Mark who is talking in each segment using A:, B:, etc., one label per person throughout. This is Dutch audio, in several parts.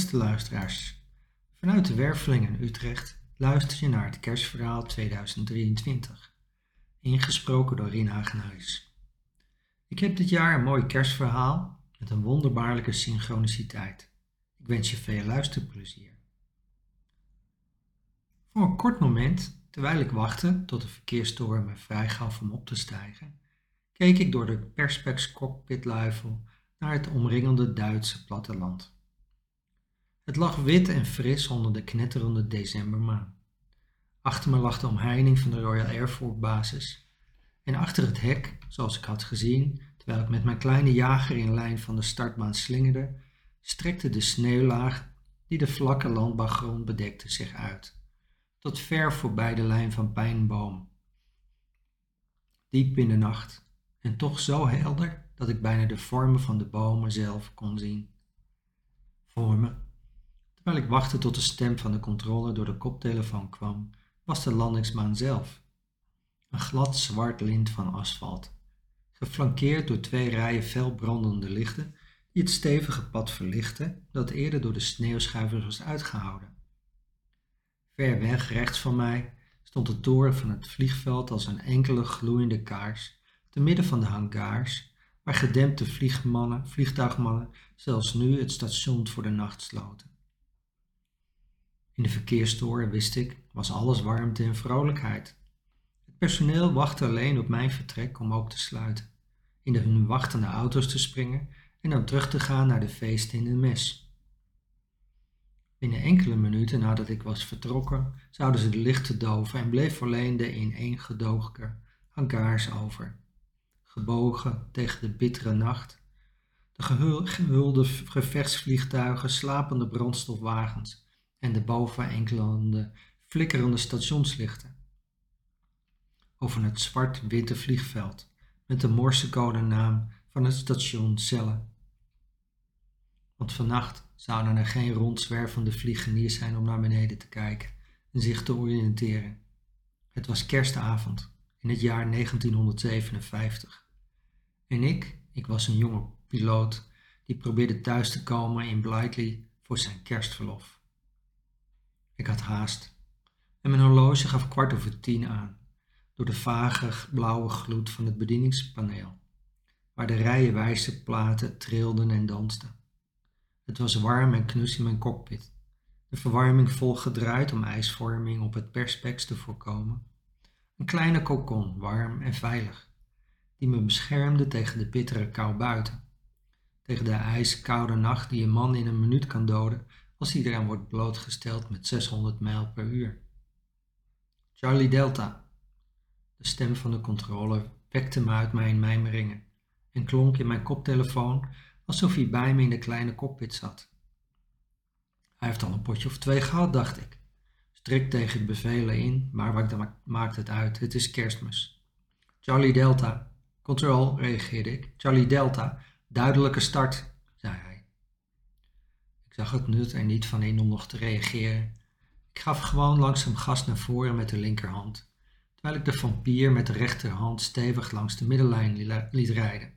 A: Beste luisteraars, vanuit de Werveling in Utrecht luister je naar het kerstverhaal 2023, ingesproken door Rien Hagenhuis. Ik heb dit jaar een mooi kerstverhaal met een wonderbaarlijke synchroniciteit. Ik wens je veel luisterplezier. Voor een kort moment, terwijl ik wachtte tot de verkeerstoren me vrijgaf om op te stijgen, keek ik door de perspex cockpitluifel naar het omringende Duitse platteland. Het lag wit en fris onder de knetterende decembermaan. Achter me lag de omheining van de Royal Air Force basis. En achter het hek, zoals ik had gezien, terwijl ik met mijn kleine jager in lijn van de startbaan slingerde, strekte de sneeuwlaag die de vlakke landbouwgrond bedekte zich uit, tot ver voorbij de lijn van pijnboom. Diep in de nacht, en toch zo helder dat ik bijna de vormen van de bomen zelf kon zien. Voor me Terwijl ik wachtte tot de stem van de controle door de koptelefoon kwam, was de landingsbaan zelf. Een glad zwart lint van asfalt, geflankeerd door twee rijen fel brandende lichten die het stevige pad verlichten dat eerder door de sneeuwschuivers was uitgehouden. Ver weg rechts van mij stond de toren van het vliegveld als een enkele gloeiende kaars te midden van de hangars waar gedempte vliegmannen, vliegtuigmannen zelfs nu het station voor de nacht sloten. In de verkeerstoren, wist ik, was alles warmte en vrolijkheid. Het personeel wachtte alleen op mijn vertrek om ook te sluiten, in de hun wachtende auto's te springen en dan terug te gaan naar de feesten in de mes. Binnen enkele minuten nadat ik was vertrokken, zouden ze de lichten doven en bleef alleen de ineengedogen hangars over. Gebogen tegen de bittere nacht, de gehulde gevechtsvliegtuigen, slapende brandstofwagens en de boven enkele flikkerende stationslichten. Over het zwart-witte vliegveld met de morsecode naam van het station Celle. Want vannacht zouden er geen rondzwervende vliegeniers zijn om naar beneden te kijken en zich te oriënteren. Het was kerstavond in het jaar 1957. En ik, ik was een jonge piloot die probeerde thuis te komen in Blighty voor zijn kerstverlof. Ik had haast en mijn horloge gaf kwart over tien aan, door de vage blauwe gloed van het bedieningspaneel, waar de rijen wijze platen trilden en dansten. Het was warm en knus in mijn cockpit, de verwarming vol gedraaid om ijsvorming op het perspex te voorkomen. Een kleine kokon, warm en veilig, die me beschermde tegen de bittere kou buiten, tegen de ijskoude nacht die een man in een minuut kan doden als iedereen wordt blootgesteld met 600 mijl per uur. Charlie Delta. De stem van de controller wekte me uit mijn mijmeringen en klonk in mijn koptelefoon alsof hij bij me in de kleine cockpit zat. Hij heeft al een potje of twee gehad, dacht ik. Strikt tegen de bevelen in, maar maakt het uit? Het is kerstmis. Charlie Delta. Control, reageerde ik. Charlie Delta. Duidelijke start. Het nut er niet van in om nog te reageren. Ik gaf gewoon langzaam gas naar voren met de linkerhand, terwijl ik de vampier met de rechterhand stevig langs de middenlijn liet rijden.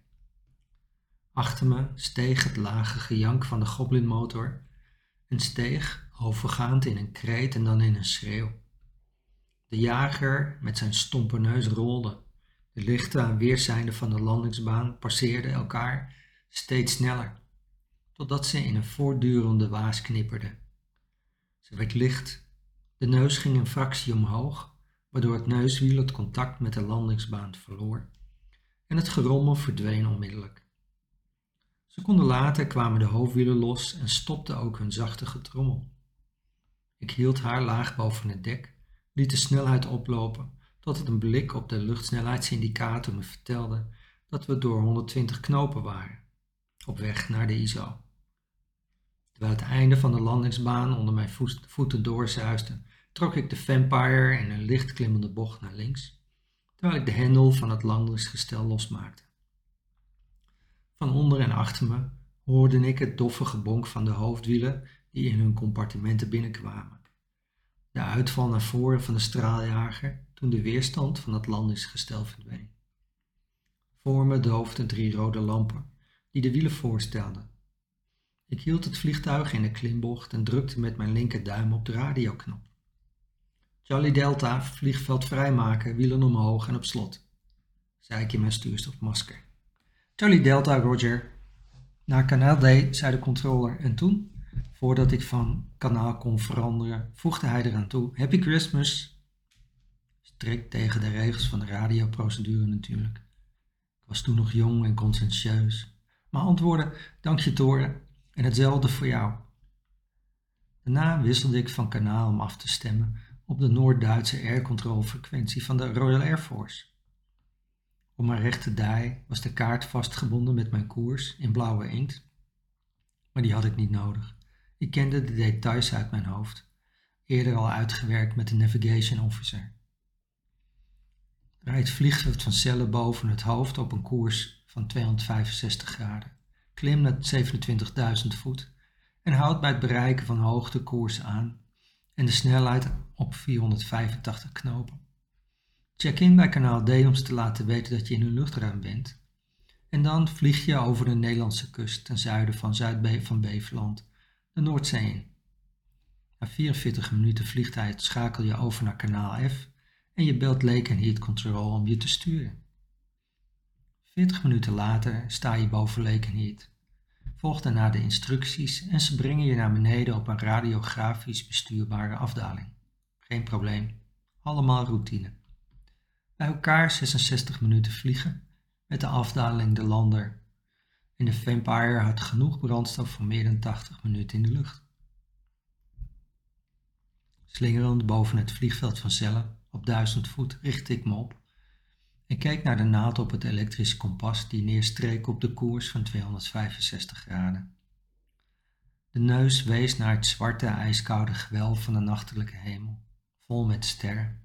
A: Achter me steeg het lage gejank van de goblinmotor en steeg, overgaand in een kreet en dan in een schreeuw. De jager met zijn stompe neus rolde. De lichten aan weerszijden van de landingsbaan passeerden elkaar steeds sneller totdat ze in een voortdurende waas knipperde. Ze werd licht, de neus ging een fractie omhoog, waardoor het neuswiel het contact met de landingsbaan verloor en het gerommel verdween onmiddellijk. Seconden later kwamen de hoofdwielen los en stopte ook hun zachte getrommel. Ik hield haar laag boven het dek, liet de snelheid oplopen, tot het een blik op de luchtsnelheidsindicator me vertelde dat we door 120 knopen waren, op weg naar de ISO. Terwijl het einde van de landingsbaan onder mijn voeten doorzuiste, trok ik de Vampire in een licht klimmende bocht naar links, terwijl ik de hendel van het landingsgestel losmaakte. Van onder en achter me hoorde ik het doffe gebonk van de hoofdwielen die in hun compartimenten binnenkwamen. De uitval naar voren van de straaljager toen de weerstand van het landingsgestel verdween. Voor me doofden drie rode lampen die de wielen voorstelden Ik hield het vliegtuig in de klimbocht en drukte met mijn linkerduim op de radioknop. Charlie Delta, vliegveld vrijmaken, wielen omhoog en op slot, zei ik in mijn stuurstofmasker. Charlie Delta, Roger. Naar kanaal D, zei de controller en toen, voordat ik van kanaal kon veranderen, voegde hij eraan toe: Happy Christmas. Strikt tegen de regels van de radioprocedure natuurlijk. Ik was toen nog jong en conscientieus, maar antwoordde: Dank je, Toren, en hetzelfde voor jou. Daarna wisselde ik van kanaal om af te stemmen op de Noord-Duitse aircontrolfrequentie van de Royal Air Force. Op mijn rechterdij was de kaart vastgebonden met mijn koers in blauwe inkt, maar die had ik niet nodig. Ik kende de details uit mijn hoofd, eerder al uitgewerkt met de navigation officer. Rijdt vliegveld van cellen boven het hoofd op een koers van 265 graden, klim naar 27.000 voet en houdt bij het bereiken van hoogtekoers aan en de snelheid op 485 knopen. Check in bij kanaal D om ze te laten weten dat je in hun luchtruim bent. En dan vlieg je over de Nederlandse kust ten zuiden van Zuid van Beveland de Noordzee in. Na 44 minuten vliegtijd schakel je over naar kanaal F en je belt Lake Heat Control om je te sturen. 40 minuten later sta je boven Lake Heat. Volg daarna de instructies en ze brengen je naar beneden op een radiografisch bestuurbare afdaling. Geen probleem, allemaal routine. Bij elkaar 66 minuten vliegen met de afdaling de lander. En de Vampire had genoeg brandstof voor meer dan 80 minuten in de lucht. Slingerend boven het vliegveld van Celle op 1000 voet richtte ik me op en keek naar de naald op het elektrische kompas die neerstreek op de koers van 265 graden. De neus wees naar het zwarte ijskoude gewelf van de nachtelijke hemel, vol met sterren.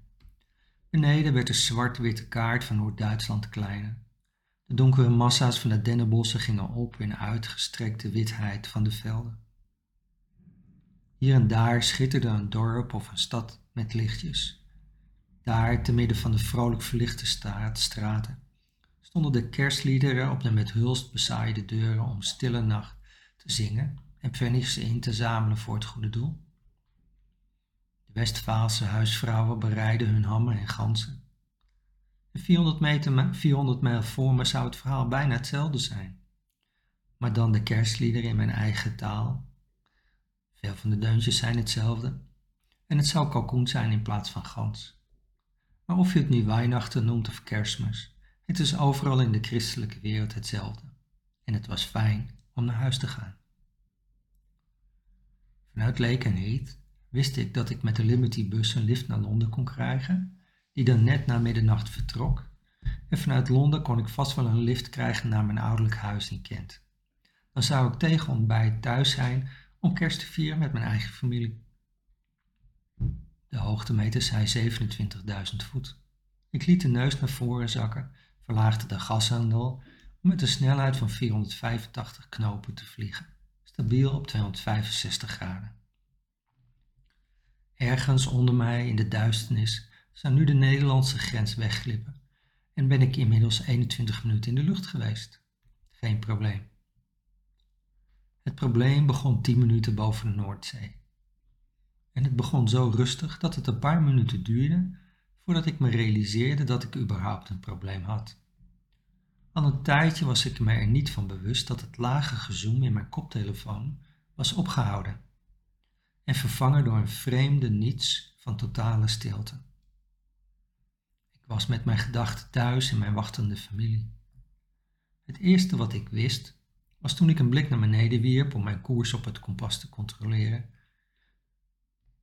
A: Beneden werd de zwart-witte kaart van Noord-Duitsland kleiner. De donkere massa's van de dennenbossen gingen op in uitgestrekte witheid van de velden. Hier en daar schitterde een dorp of een stad met lichtjes. Daar, te midden van de vrolijk verlichte straten, stonden de kerstliederen op de met hulst bezaaide deuren om stille nacht te zingen en pfennigs in te zamelen voor het goede doel. De Westfaalse huisvrouwen bereiden hun hammen en ganzen. En 400, meter, 400 mijl voor me zou het verhaal bijna hetzelfde zijn. Maar dan de kerstliederen in mijn eigen taal. Veel van de deuntjes zijn hetzelfde. En het zou kalkoen zijn in plaats van gans. Maar of je het nu Weihnachten noemt of kerstmis, het is overal in de christelijke wereld hetzelfde. En het was fijn om naar huis te gaan. Vanuit Lake wist ik dat ik met de Liberty bus een lift naar Londen kon krijgen, die dan net na middernacht vertrok. En vanuit Londen kon ik vast wel een lift krijgen naar mijn ouderlijk huis in Kent. Dan zou ik tegen ontbijt thuis zijn om kerst te vieren met mijn eigen familie. De hoogtemeter zei 27.000 voet. Ik liet de neus naar voren zakken, verlaagde de gashandel om met een snelheid van 485 knopen te vliegen, stabiel op 265 graden. Ergens onder mij in de duisternis zou nu de Nederlandse grens wegglippen en ben ik inmiddels 21 minuten in de lucht geweest. Geen probleem. Het probleem begon 10 minuten boven de Noordzee. En het begon zo rustig dat het een paar minuten duurde voordat ik me realiseerde dat ik überhaupt een probleem had. Al een tijdje was ik me er niet van bewust dat het lage gezoem in mijn koptelefoon was opgehouden en vervangen door een vreemde niets van totale stilte. Ik was met mijn gedachten thuis in mijn wachtende familie. Het eerste wat ik wist was toen ik een blik naar beneden wierp om mijn koers op het kompas te controleren,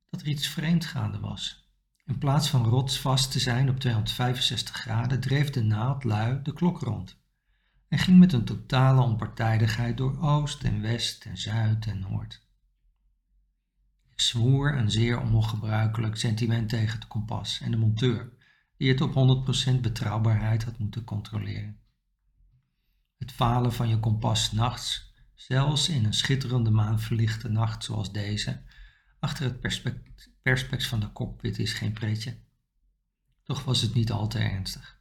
A: dat er iets vreemd gaande was. In plaats van rotsvast te zijn op 265 graden, dreef de naald lui de klok rond en ging met een totale onpartijdigheid door oost en west en zuid en noord. Ik zwoer een zeer ongebruikelijk sentiment tegen het kompas en de monteur, die het op 100% betrouwbaarheid had moeten controleren. Het falen van je kompas nachts, zelfs in een schitterende maanverlichte nacht zoals deze, achter het perspex van de cockpit is geen pretje. Toch was het niet al te ernstig.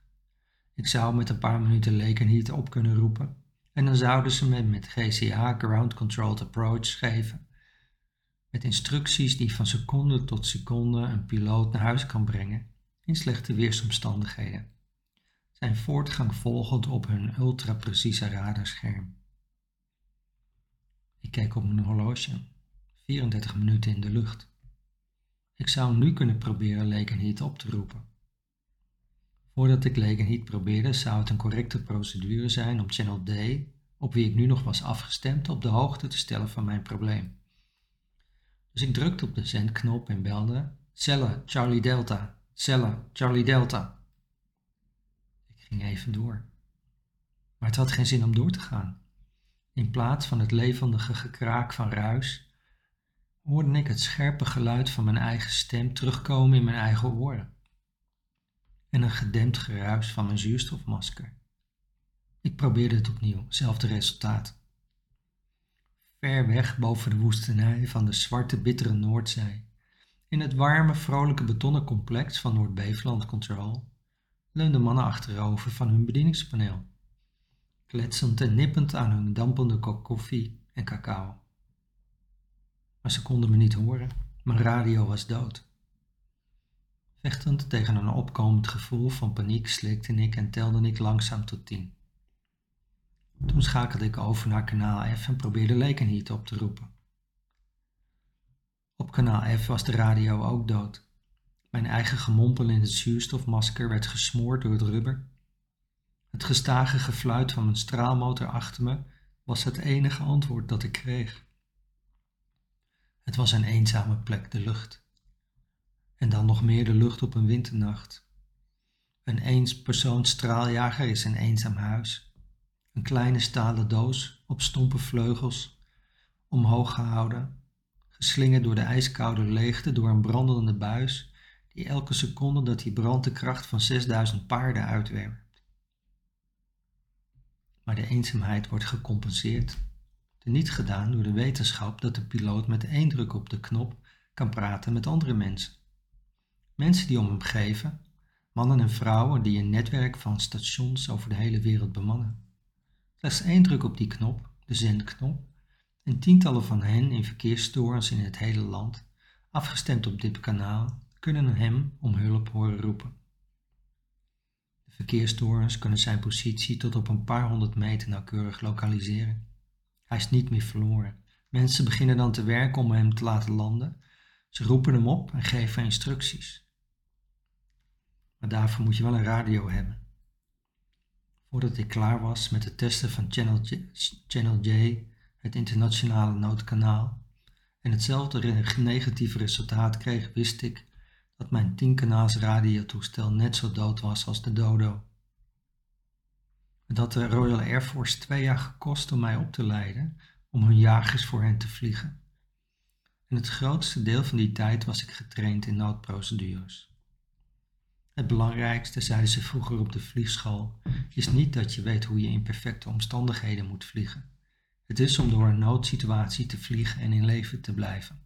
A: Ik zou met een paar minuten leken hier op kunnen roepen En dan zouden ze me met GCA Ground Controlled Approach geven. Met instructies die van seconde tot seconde een piloot naar huis kan brengen in slechte weersomstandigheden. Zijn voortgang volgend op hun ultra-precieze radarscherm. Ik keek op mijn horloge. 34 minuten in de lucht. Ik zou nu kunnen proberen Lekenheat op te roepen. Voordat ik Lekenheat probeerde, zou het een correcte procedure zijn om Channel D, op wie ik nu nog was afgestemd, op de hoogte te stellen van mijn probleem. Dus ik drukte op de zendknop en belde Celle, Charlie Delta, Celle, Charlie Delta. Ik ging even door. Maar het had geen zin om door te gaan. In plaats van het levendige gekraak van ruis, hoorde ik het scherpe geluid van mijn eigen stem terugkomen in mijn eigen oren. En een gedempt geruis van mijn zuurstofmasker. Ik probeerde het opnieuw, hetzelfde resultaat. Ver weg boven de woestenij van de zwarte bittere Noordzee, in het warme vrolijke betonnen complex van Noord-Beveland Control, leunden mannen achterover van hun bedieningspaneel, kletsend en nippend aan hun dampende kop koffie en cacao maar ze konden me niet horen. Mijn radio was dood. Vechtend tegen een opkomend gevoel van paniek slikte ik en telde ik langzaam tot tien. Toen schakelde ik over naar kanaal F en probeerde Lekenheat op te roepen. Op kanaal F was de radio ook dood. Mijn eigen gemompel in het zuurstofmasker werd gesmoord door het rubber. Het gestage gefluit van mijn straalmotor achter me was het enige antwoord dat ik kreeg. Het was een eenzame plek, de lucht. En dan nog meer de lucht op een winternacht. Een eenspersoons straaljager is een eenzaam huis. Een kleine stalen doos op stompe vleugels, omhoog gehouden, geslingerd door de ijskoude leegte door een brandende buis die elke seconde dat die brandt de kracht van 6000 paarden uitwerpt. Maar de eenzaamheid wordt gecompenseerd niet gedaan door de wetenschap dat de piloot met één druk op de knop kan praten met andere mensen. Mensen die om hem geven, mannen en vrouwen die een netwerk van stations over de hele wereld bemannen. Slechts één druk op die knop, de zendknop, en tientallen van hen in verkeerstorens in het hele land, afgestemd op dit kanaal, kunnen hem om hulp horen roepen. De verkeerstorens kunnen zijn positie tot op een paar honderd meter nauwkeurig lokaliseren. Hij is niet meer verloren. Mensen beginnen dan te werken om hem te laten landen. Ze roepen hem op en geven instructies. Maar daarvoor moet je wel een radio hebben. Voordat ik klaar was met het testen van Channel J, Channel J het internationale noodkanaal, en hetzelfde negatieve resultaat kreeg, wist ik dat mijn 10 kanaals radiotoestel net zo dood was als de dodo. Het had de Royal Air Force twee jaar gekost om mij op te leiden om hun jagers voor hen te vliegen. En het grootste deel van die tijd was ik getraind in noodprocedures. Het belangrijkste, zeiden ze vroeger op de vliegschool, is niet dat je weet hoe je in perfecte omstandigheden moet vliegen. Het is om door een noodsituatie te vliegen en in leven te blijven.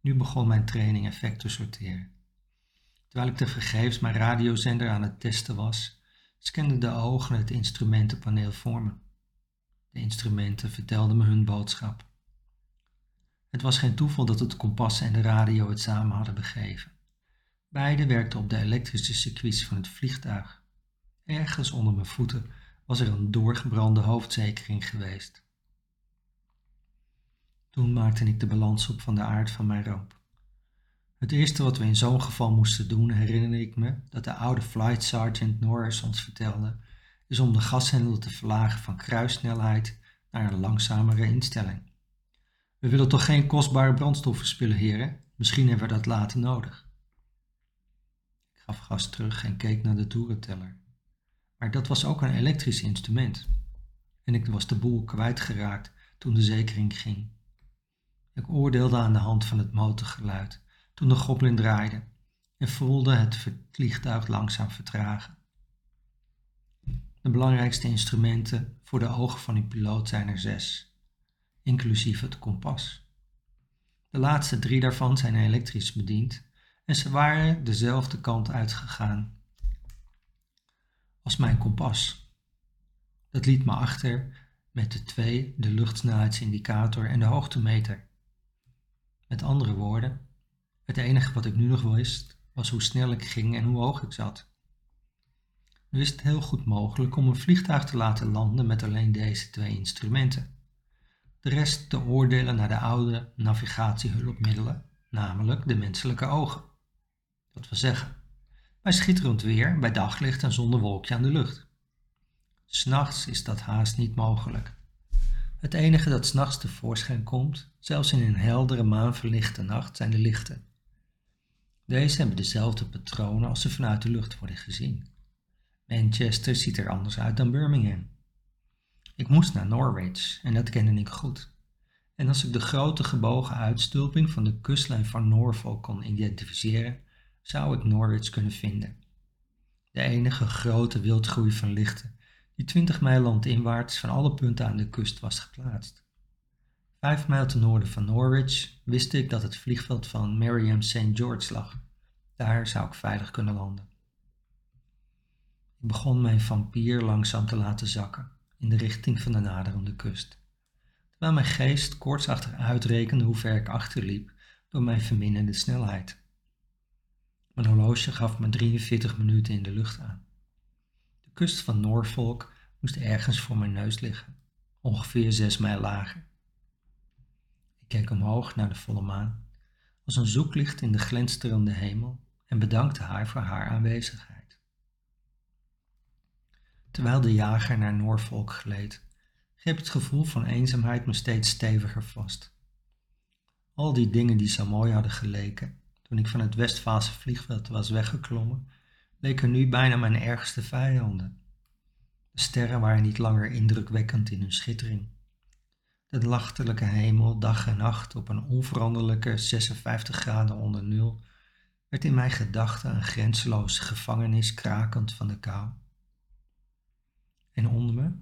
A: Nu begon mijn training effect te sorteren. Terwijl ik tevergeefs mijn radiozender aan het testen was, scanden de ogen het instrumentenpaneel voor me. De instrumenten vertelden me hun boodschap. Het was geen toeval dat het kompas en de radio het samen hadden begeven. Beide werkten op de elektrische circuits van het vliegtuig. Ergens onder mijn voeten was er een doorgebrande hoofdzekering geweest. Toen maakte ik de balans op van de aard van mijn ramp. Het eerste wat we in zo'n geval moesten doen, herinner ik me dat de oude flight sergeant Norris ons vertelde, is om de gashendel te verlagen van kruissnelheid naar een langzamere instelling. We willen toch geen kostbare brandstof verspillen, heren? Misschien hebben we dat later nodig. Ik gaf gas terug en keek naar de toerenteller. Maar dat was ook een elektrisch instrument. En ik was de boel kwijtgeraakt toen de zekering ging. Ik oordeelde aan de hand van het motorgeluid toen de goblin draaide en voelde het vliegtuig langzaam vertragen. De belangrijkste instrumenten voor de ogen van uw piloot zijn er zes, inclusief het kompas. De laatste drie daarvan zijn elektrisch bediend en ze waren dezelfde kant uitgegaan als mijn kompas. Dat liet me achter met de twee, de luchtsnelheidsindicator en de hoogtemeter. Met andere woorden, het enige wat ik nu nog wist was hoe snel ik ging en hoe hoog ik zat. Nu is het heel goed mogelijk om een vliegtuig te laten landen met alleen deze twee instrumenten. De rest te oordelen naar de oude navigatiehulpmiddelen, namelijk de menselijke ogen. Dat wil zeggen, bij schitterend weer, bij daglicht en zonder wolkje aan de lucht. S'nachts is dat haast niet mogelijk. Het enige dat s'nachts tevoorschijn komt, zelfs in een heldere maanverlichte nacht, zijn de lichten. Deze hebben dezelfde patronen als ze vanuit de lucht worden gezien. Manchester ziet er anders uit dan Birmingham. Ik moest naar Norwich en dat kende ik goed. En als ik de grote gebogen uitstulping van de kustlijn van Norfolk kon identificeren, zou ik Norwich kunnen vinden. De enige grote wildgroei van lichten die 20 mijl landinwaarts van alle punten aan de kust was geplaatst. Vijf mijl ten noorden van Norwich wist ik dat het vliegveld van Mariam St. George lag. Daar zou ik veilig kunnen landen. Ik begon mijn vampier langzaam te laten zakken in de richting van de naderende kust, terwijl mijn geest koortsachtig uitrekende hoe ver ik achterliep door mijn verminderde snelheid. Mijn horloge gaf me 43 minuten in de lucht aan. De kust van Norfolk moest ergens voor mijn neus liggen, ongeveer zes mijl lager. Keek omhoog naar de volle maan, als een zoeklicht in de glinsterende hemel en bedankte haar voor haar aanwezigheid. Terwijl de jager naar Norfolk gleed, greep het gevoel van eenzaamheid me steeds steviger vast. Al die dingen die zo mooi hadden geleken toen ik van het Westfaalse vliegveld was weggeklommen, leken nu bijna mijn ergste vijanden. De sterren waren niet langer indrukwekkend in hun schittering. De nachtelijke hemel, dag en nacht op een onveranderlijke 56 graden onder nul, werd in mijn gedachten een grenzeloze gevangenis krakend van de kou. En onder me?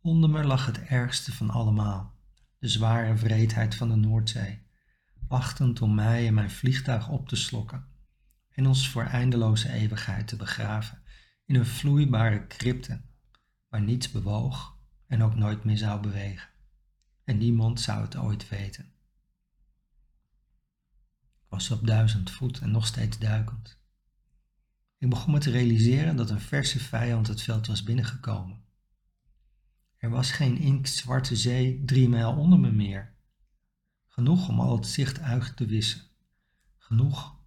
A: Onder me lag het ergste van allemaal, de zware vreedheid van de Noordzee, wachtend om mij en mijn vliegtuig op te slokken en ons voor eindeloze eeuwigheid te begraven in een vloeibare crypte waar niets bewoog en ook nooit meer zou bewegen. En niemand zou het ooit weten. Ik was op duizend voet en nog steeds duikend. Ik begon me te realiseren dat een verse vijand het veld was binnengekomen. Er was geen inktzwarte zee drie mijl onder me meer. Genoeg om al het zicht uit te wissen. Genoeg.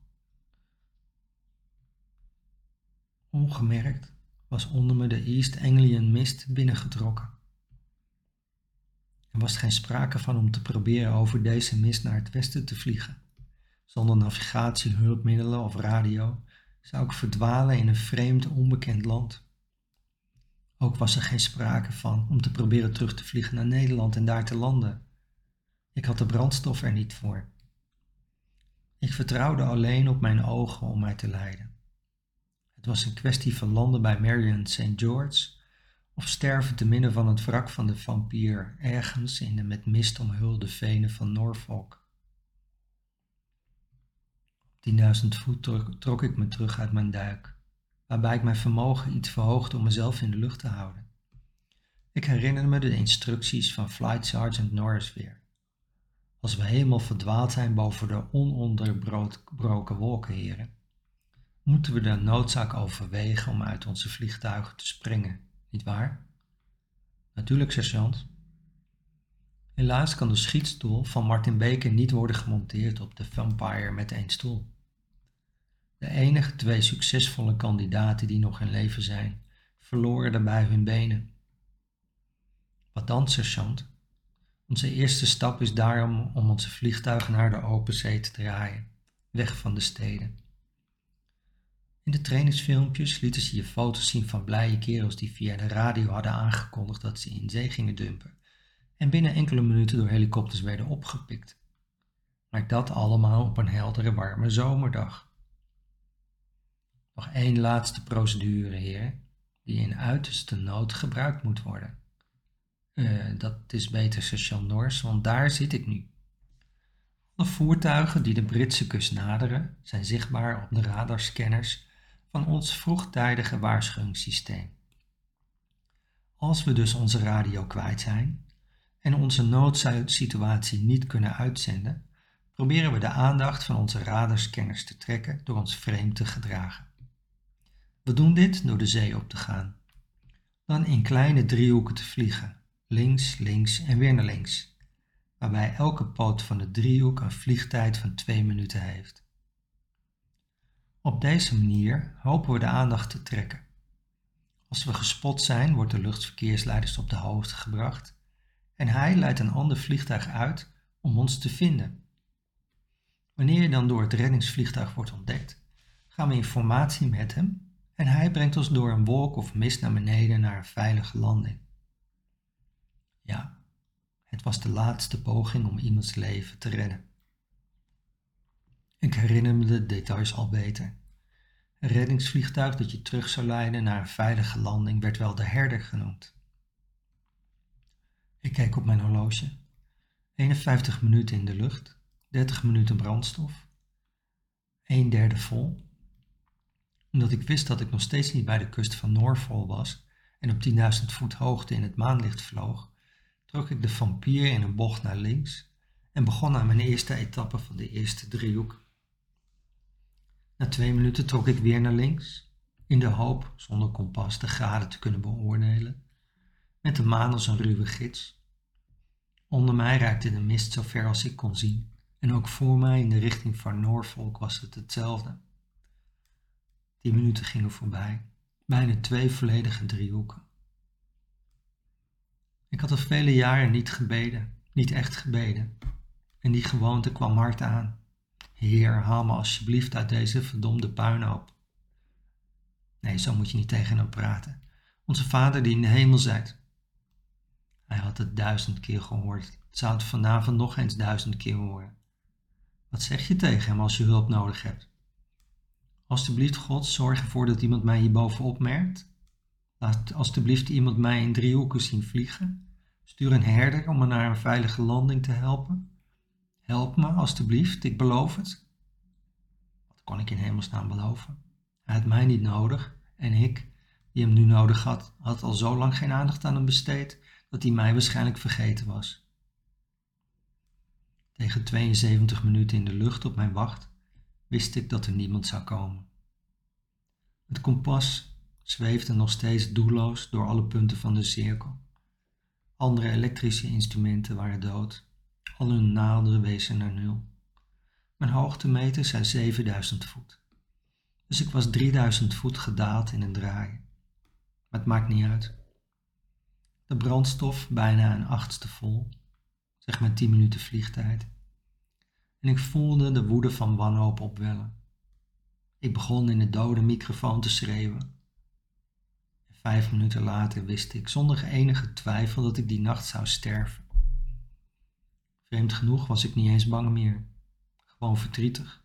A: Ongemerkt was onder me de East Anglian Mist binnengetrokken. Er was geen sprake van om te proberen over deze mist naar het westen te vliegen. Zonder navigatie, hulpmiddelen of radio zou ik verdwalen in een vreemd, onbekend land. Ook was er geen sprake van om te proberen terug te vliegen naar Nederland en daar te landen. Ik had de brandstof er niet voor. Ik vertrouwde alleen op mijn ogen om mij te leiden. Het was een kwestie van landen bij Marion St. George of sterven te midden van het wrak van de vampier ergens in de met mist omhulde venen van Norfolk. Op 10.000 voet trok ik me terug uit mijn duik, waarbij ik mijn vermogen iets verhoogde om mezelf in de lucht te houden. Ik herinner me de instructies van Flight Sergeant Norris weer. Als we helemaal verdwaald zijn boven de ononderbroken wolken, heren, moeten we de noodzaak overwegen om uit onze vliegtuigen te springen, niet waar? Natuurlijk, sergeant. Helaas kan de schietstoel van Martin Baker niet worden gemonteerd op de Vampire met één stoel. De enige twee succesvolle kandidaten die nog in leven zijn, verloren daarbij hun benen. Wat dan, sergeant? Onze eerste stap is daarom om onze vliegtuigen naar de open zee te draaien, weg van de steden. In de trainingsfilmpjes lieten ze je foto's zien van blije kerels die via de radio hadden aangekondigd dat ze in zee gingen dumpen en binnen enkele minuten door helikopters werden opgepikt. Maar dat allemaal op een heldere, warme zomerdag. Nog één laatste procedure, heer, die in uiterste nood gebruikt moet worden. Uh, dat is beter station Norse, want daar zit ik nu. Alle voertuigen die de Britse kust naderen zijn zichtbaar op de radarscanners van ons vroegtijdige waarschuwingssysteem. Als we dus onze radio kwijt zijn en onze noodsituatie niet kunnen uitzenden, proberen we de aandacht van onze radarscanners te trekken door ons vreemd te gedragen. We doen dit door de zee op te gaan, dan in kleine driehoeken te vliegen, links, links en weer naar links, waarbij elke poot van de driehoek een vliegtijd van twee minuten heeft. Op deze manier hopen we de aandacht te trekken. Als we gespot zijn, wordt de luchtverkeersleiders op de hoogte gebracht en hij leidt een ander vliegtuig uit om ons te vinden. Wanneer je dan door het reddingsvliegtuig wordt ontdekt, gaan we in formatie met hem en hij brengt ons door een wolk of mist naar beneden naar een veilige landing. Ja, het was de laatste poging om iemands leven te redden. Ik herinner me de details al beter. Een reddingsvliegtuig dat je terug zou leiden naar een veilige landing werd wel de herder genoemd. Ik keek op mijn horloge. 51 minuten in de lucht, 30 minuten brandstof, een derde vol. Omdat ik wist dat ik nog steeds niet bij de kust van Norfolk was en op 10.000 voet hoogte in het maanlicht vloog, trok ik de vampier in een bocht naar links en begon aan mijn eerste etappe van de eerste driehoek. Na twee minuten trok ik weer naar links, in de hoop zonder kompas de graden te kunnen beoordelen, met de maan als een ruwe gids. Onder mij raakte de mist zo ver als ik kon zien, en ook voor mij in de richting van Norfolk was het hetzelfde. Tien minuten gingen voorbij, bijna twee volledige driehoeken. Ik had al vele jaren niet gebeden, niet echt gebeden, en die gewoonte kwam hard aan. Heer, haal me alsjeblieft uit deze verdomde puinhoop. Nee, zo moet je niet tegen hem praten. Onze Vader die in de hemel zijt. Hij had het duizend keer gehoord. Zou het vanavond nog eens duizend keer horen. Wat zeg je tegen hem als je hulp nodig hebt? Alsjeblieft, God, zorg ervoor dat iemand mij hierboven opmerkt. Laat alsjeblieft iemand mij in driehoeken zien vliegen. Stuur een herder om me naar een veilige landing te helpen. Help me, alstublieft, ik beloof het. Wat kon ik in hemelsnaam beloven? Hij had mij niet nodig en ik, die hem nu nodig had, had al zo lang geen aandacht aan hem besteed dat hij mij waarschijnlijk vergeten was. Tegen 72 minuten in de lucht op mijn wacht wist ik dat er niemand zou komen. Het kompas zweefde nog steeds doelloos door alle punten van de cirkel. Andere elektrische instrumenten waren dood al hun naalden wezen naar nul. Mijn hoogtemeter zei 7000 voet. Dus ik was 3000 voet gedaald in een draai. Maar het maakt niet uit. De brandstof bijna een achtste vol, zeg maar 10 minuten vliegtijd. En ik voelde de woede van wanhoop opwellen. Ik begon in de dode microfoon te schreeuwen. vijf minuten later wist ik zonder enige twijfel dat ik die nacht zou sterven. Vreemd genoeg was ik niet eens bang meer. Gewoon verdrietig.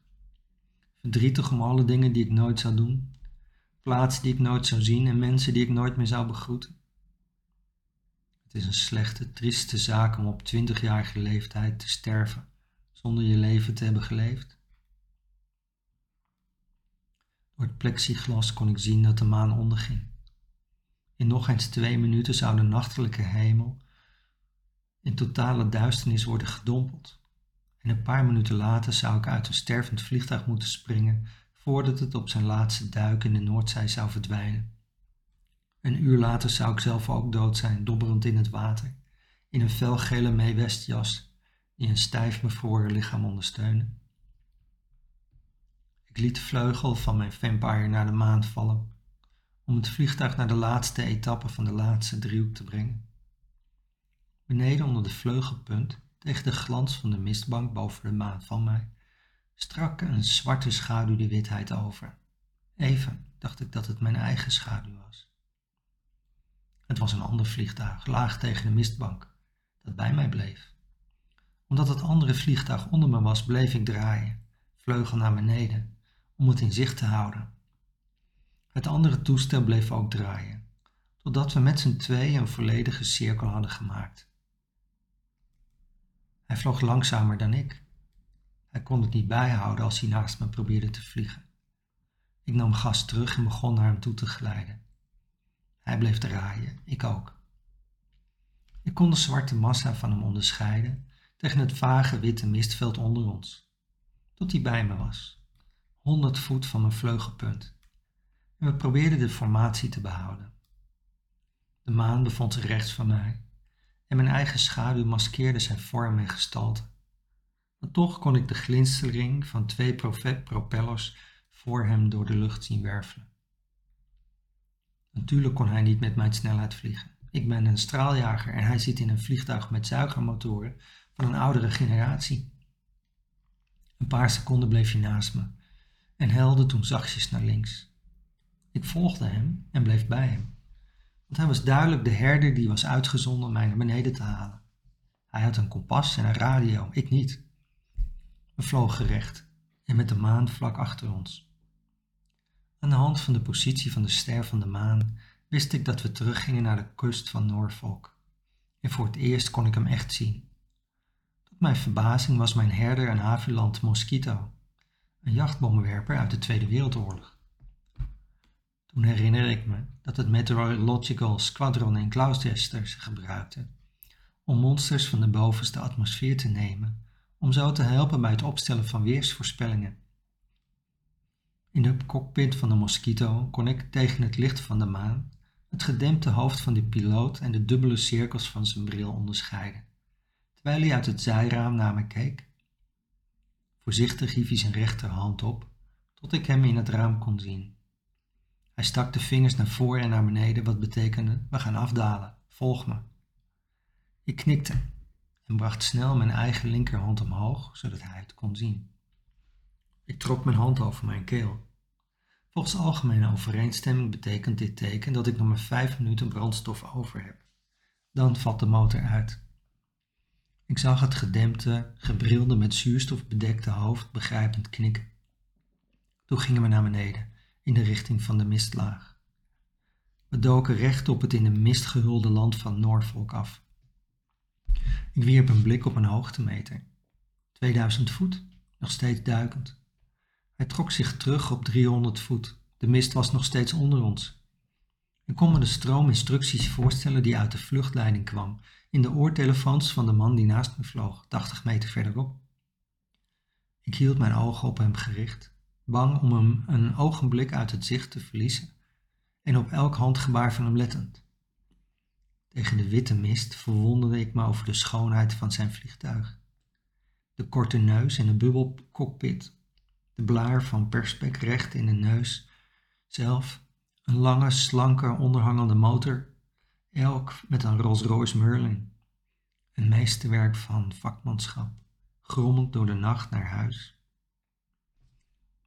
A: Verdrietig om alle dingen die ik nooit zou doen, plaatsen die ik nooit zou zien en mensen die ik nooit meer zou begroeten. Het is een slechte, trieste zaak om op twintigjarige leeftijd te sterven zonder je leven te hebben geleefd. Door het plexiglas kon ik zien dat de maan onderging. In nog eens twee minuten zou de nachtelijke hemel in totale duisternis worden gedompeld. En een paar minuten later zou ik uit een stervend vliegtuig moeten springen voordat het op zijn laatste duik in de Noordzee zou verdwijnen. Een uur later zou ik zelf ook dood zijn, dobberend in het water, in een felgele meewestjas die een stijf bevroren lichaam ondersteunde. Ik liet de vleugel van mijn vampire naar de maan vallen, om het vliegtuig naar de laatste etappe van de laatste driehoek te brengen. Beneden onder de vleugelpunt, tegen de glans van de mistbank boven de maan van mij, strak een zwarte schaduw de witheid over. Even dacht ik dat het mijn eigen schaduw was. Het was een ander vliegtuig, laag tegen de mistbank, dat bij mij bleef. Omdat het andere vliegtuig onder me was, bleef ik draaien, vleugel naar beneden, om het in zicht te houden. Het andere toestel bleef ook draaien, totdat we met z'n tweeën een volledige cirkel hadden gemaakt. Hij vloog langzamer dan ik. Hij kon het niet bijhouden als hij naast me probeerde te vliegen. Ik nam gas terug en begon naar hem toe te glijden. Hij bleef draaien, ik ook, Ik kon de zwarte massa van hem onderscheiden tegen het vage witte mistveld onder ons, tot hij bij me was, honderd voet van mijn vleugelpunt. En we probeerden de formatie te behouden. De maan bevond zich rechts van mij en mijn eigen schaduw maskeerde zijn vorm en gestalte. Maar toch kon ik de glinstering van twee propellers voor hem door de lucht zien wervelen. Natuurlijk kon hij niet met mijn snelheid vliegen. Ik ben een straaljager en hij zit in een vliegtuig met zuigermotoren van een oudere generatie. Een paar seconden bleef hij naast me en helde toen zachtjes naar links. Ik volgde hem en bleef bij hem, want hij was duidelijk de herder die was uitgezonden om mij naar beneden te halen. Hij had een kompas en een radio, ik niet. We vlogen recht en met de maan vlak achter ons. Aan de hand van de positie van de ster van de maan wist ik dat we teruggingen naar de kust van Norfolk. En voor het eerst kon ik hem echt zien. Tot mijn verbazing was mijn herder een Haviland Mosquito, een jachtbommenwerper uit de Tweede Wereldoorlog. Toen herinner ik me dat het Meteorological Squadron in Gloucester gebruikte om monsters van de bovenste atmosfeer te nemen, om zo te helpen bij het opstellen van weersvoorspellingen. In de cockpit van de Mosquito kon ik tegen het licht van de maan het gedempte hoofd van de piloot en de dubbele cirkels van zijn bril onderscheiden, terwijl hij uit het zijraam naar me keek. Voorzichtig hief hij zijn rechterhand op, tot ik hem in het raam kon zien. Hij stak de vingers naar voren en naar beneden, wat betekende: we gaan afdalen, volg me. Ik knikte en bracht snel mijn eigen linkerhand omhoog, zodat hij het kon zien. Ik trok mijn hand over mijn keel. Volgens algemene overeenstemming betekent dit teken dat ik nog maar vijf minuten brandstof over heb. Dan valt de motor uit. Ik zag het gedempte, gebrilde met zuurstof bedekte hoofd begrijpend knikken. Toen gingen we naar beneden, in de richting van de mistlaag. We doken recht op het in de mist gehulde land van Norfolk af. Ik wierp een blik op een hoogtemeter. 2000 voet, nog steeds duikend. Hij trok zich terug op 300 voet. De mist was nog steeds onder ons. Ik kon me de stroom instructies voorstellen die uit de vluchtleiding kwam, in de oortelefoons van de man die naast me vloog, 80 meter verderop. Ik hield mijn ogen op hem gericht, bang om hem een ogenblik uit het zicht te verliezen en op elk handgebaar van hem lettend. Tegen de witte mist verwonderde ik me over de schoonheid van zijn vliegtuig. De korte neus en de bubbelcockpit de blaar van perspec recht in de neus, zelf een lange, slanke, onderhangende motor, elk met een Rolls-Royce Merlin. Een meesterwerk van vakmanschap, grommend door de nacht naar huis.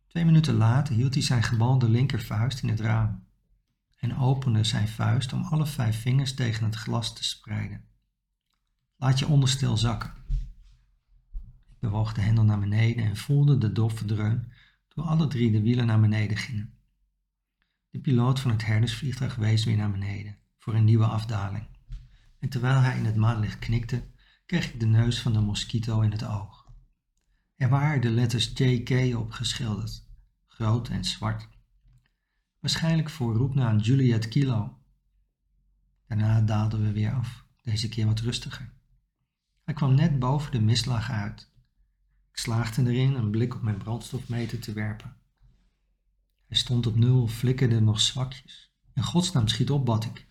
A: Twee minuten later hield hij zijn gebalde linkervuist in het raam en opende zijn vuist om alle vijf vingers tegen het glas te spreiden. Laat je onderstel zakken bewoog de hendel naar beneden en voelde de doffe dreun toen alle drie de wielen naar beneden gingen. De piloot van het herdersvliegtuig wees weer naar beneden voor een nieuwe afdaling. En terwijl hij in het maanlicht knikte, kreeg ik de neus van de mosquito in het oog. Er waren de letters JK op geschilderd, groot en zwart. Waarschijnlijk voor roepnaam Juliet Kilo. Daarna daalden we weer af, deze keer wat rustiger. Hij kwam net boven de mistlaag uit slaagde erin een blik op mijn brandstofmeter te werpen. Hij stond op nul, flikkerde nog zwakjes. In godsnaam schiet op, bad ik.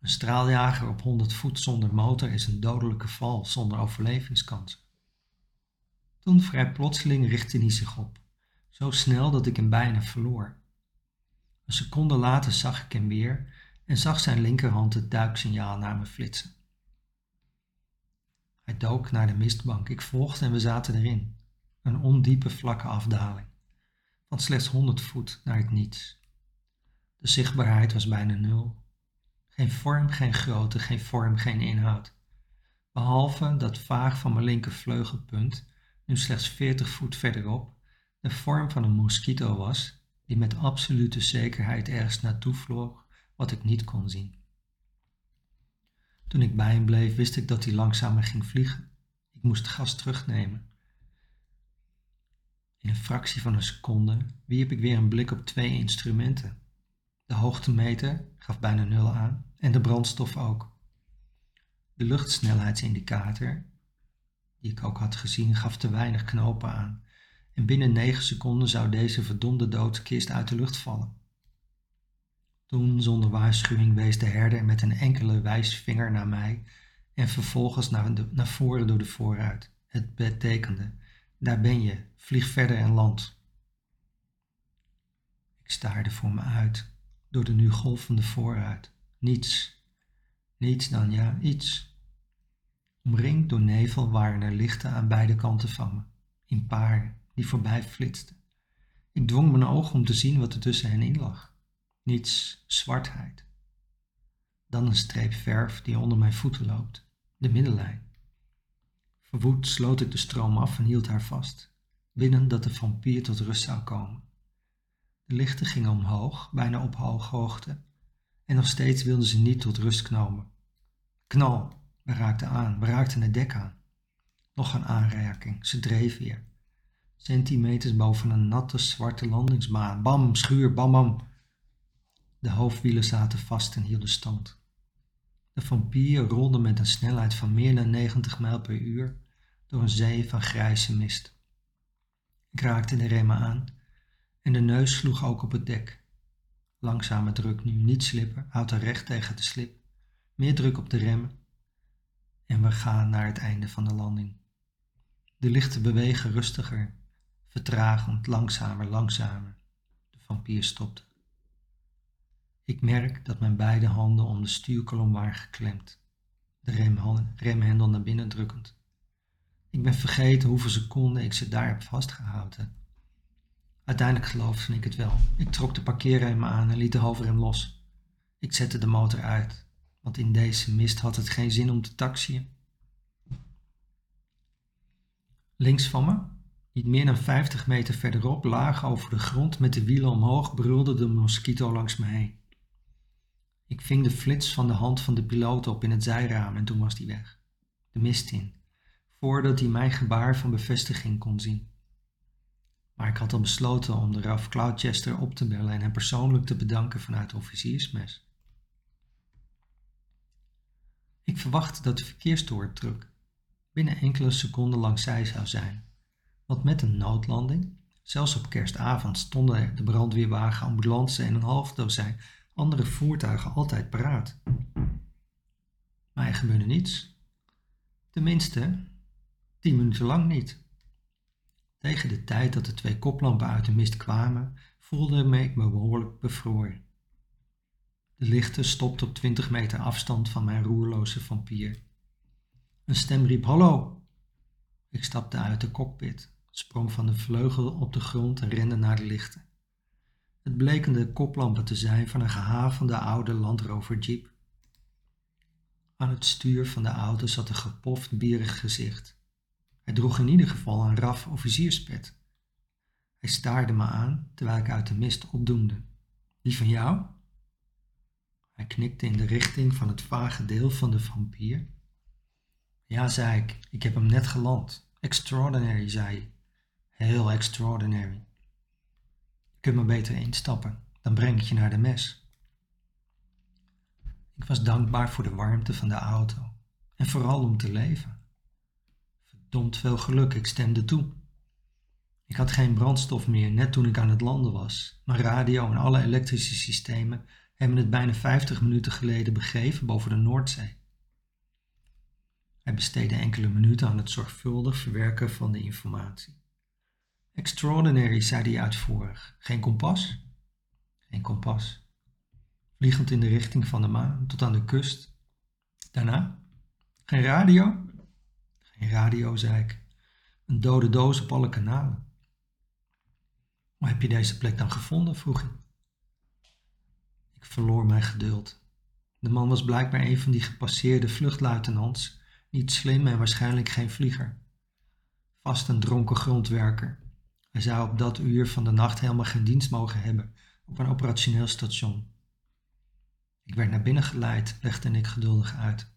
A: Een straaljager op 100 voet zonder motor is een dodelijke val zonder overlevingskansen. Toen vrij plotseling richtte hij zich op, zo snel dat ik hem bijna verloor. Een seconde later zag ik hem weer en zag zijn linkerhand het duiksignaal naar me flitsen. Hij dook naar de mistbank. Ik volgde en we zaten erin. Een ondiepe vlakke afdaling. Van slechts honderd voet naar het niets. De zichtbaarheid was bijna nul. Geen vorm, geen grootte, geen vorm, geen inhoud. Behalve dat vaag van mijn linkervleugelpunt, nu slechts 40 voet verderop, de vorm van een mosquito was, die met absolute zekerheid ergens naartoe vloog, wat ik niet kon zien. Toen ik bij hem bleef, wist ik dat hij langzamer ging vliegen. Ik moest gas terugnemen. In een fractie van een seconde wierp ik weer een blik op twee instrumenten. De hoogtemeter gaf bijna nul aan en de brandstof ook. De luchtsnelheidsindicator, die ik ook had gezien, gaf te weinig knopen aan. En binnen negen seconden zou deze verdomde doodskist uit de lucht vallen. Toen, zonder waarschuwing, wees de herder met een enkele wijsvinger naar mij en vervolgens naar, naar voren door de vooruit. Het betekende, daar ben je, vlieg verder en land. Ik staarde voor me uit, door de nu golvende vooruit. Niets, niets dan ja, iets. Omringd door nevel waren er lichten aan beide kanten van me, in paren die voorbij flitsten. Ik dwong mijn ogen om te zien wat er tussen hen in lag. Niets, zwartheid. Dan een streep verf die onder mijn voeten loopt, de middenlijn. Verwoed sloot ik de stroom af en hield haar vast, binnen dat de vampier tot rust zou komen. De lichten gingen omhoog, bijna op hooghoogte, en nog steeds wilden ze niet tot rust komen. Knal, we raakten aan, we raakten het dek aan. Nog een aanraking, ze dreef weer. Centimeters boven een natte zwarte landingsbaan. Bam, schuur, bam, bam. De hoofdwielen zaten vast en hielden stand. De vampier rolde met een snelheid van meer dan 90 mijl per uur door een zee van grijze mist. Ik raakte de remmen aan en de neus sloeg ook op het dek. Langzame druk nu, niet slippen, houd er recht tegen de slip. Meer druk op de remmen en we gaan naar het einde van de landing. De lichten bewegen rustiger, vertragend, langzamer, langzamer. De vampier stopte. Ik merk dat mijn beide handen om de stuurkolom waren geklemd, de remhendel naar binnen drukkend. Ik ben vergeten hoeveel seconden ik ze daar heb vastgehouden. Uiteindelijk geloofde ik het wel. Ik trok de parkeerrem aan en liet de hoofdrem los. Ik zette de motor uit, want in deze mist had het geen zin om te taxiën. Links van me, niet meer dan 50 meter verderop, laag over de grond met de wielen omhoog, brulde de mosquito langs me heen. Ik ving de flits van de hand van de piloot op in het zijraam en toen was die weg. De mist in, voordat hij mijn gebaar van bevestiging kon zien. Maar ik had al besloten om de RAF Cloudchester op te bellen en hem persoonlijk te bedanken vanuit officiersmes. Ik verwachtte dat de verkeerstoortruck binnen enkele seconden langs zij zou zijn, want met een noodlanding, zelfs op kerstavond, stonden de brandweerwagen, ambulance en een half dozijn andere voertuigen altijd paraat. Maar er gebeurde niets. Tenminste, tien minuten lang niet. Tegen de tijd dat de twee koplampen uit de mist kwamen, voelde ik me behoorlijk bevroren. De lichten stopten op twintig meter afstand van mijn roerloze vampier. Een stem riep hallo. Ik stapte uit de cockpit, sprong van de vleugel op de grond en rende naar de lichten. Het bleken de koplampen te zijn van een gehavende oude Land Rover Jeep. Aan het stuur van de auto zat een gepoft bierig gezicht. Hij droeg in ieder geval een raf officierspet. Hij staarde me aan terwijl ik uit de mist opdoemde. Die van jou? Hij knikte in de richting van het vage deel van de vampier. Ja, zei ik, ik heb hem net geland. Extraordinary, zei hij. Heel extraordinary. Je kunt maar beter instappen, dan breng ik je naar de mes. Ik was dankbaar voor de warmte van de auto en vooral om te leven. Verdomd veel geluk, ik stemde toe. Ik had geen brandstof meer net toen ik aan het landen was. Mijn radio en alle elektrische systemen hebben het bijna 50 minuten geleden begeven boven de Noordzee. Hij besteedde enkele minuten aan het zorgvuldig verwerken van de informatie. Extraordinary, zei hij uitvoerig. Geen kompas? Geen kompas. Vliegend in de richting van de maan tot aan de kust. Daarna? Geen radio? Geen radio, zei ik. Een dode doos op alle kanalen. Hoe heb je deze plek dan gevonden? vroeg hij. Ik verloor mijn geduld. De man was blijkbaar een van die gepasseerde vluchtluitenants, niet slim en waarschijnlijk geen vlieger. Vast een dronken grondwerker. Hij zou op dat uur van de nacht helemaal geen dienst mogen hebben op een operationeel station. Ik werd naar binnen geleid, legde ik geduldig uit.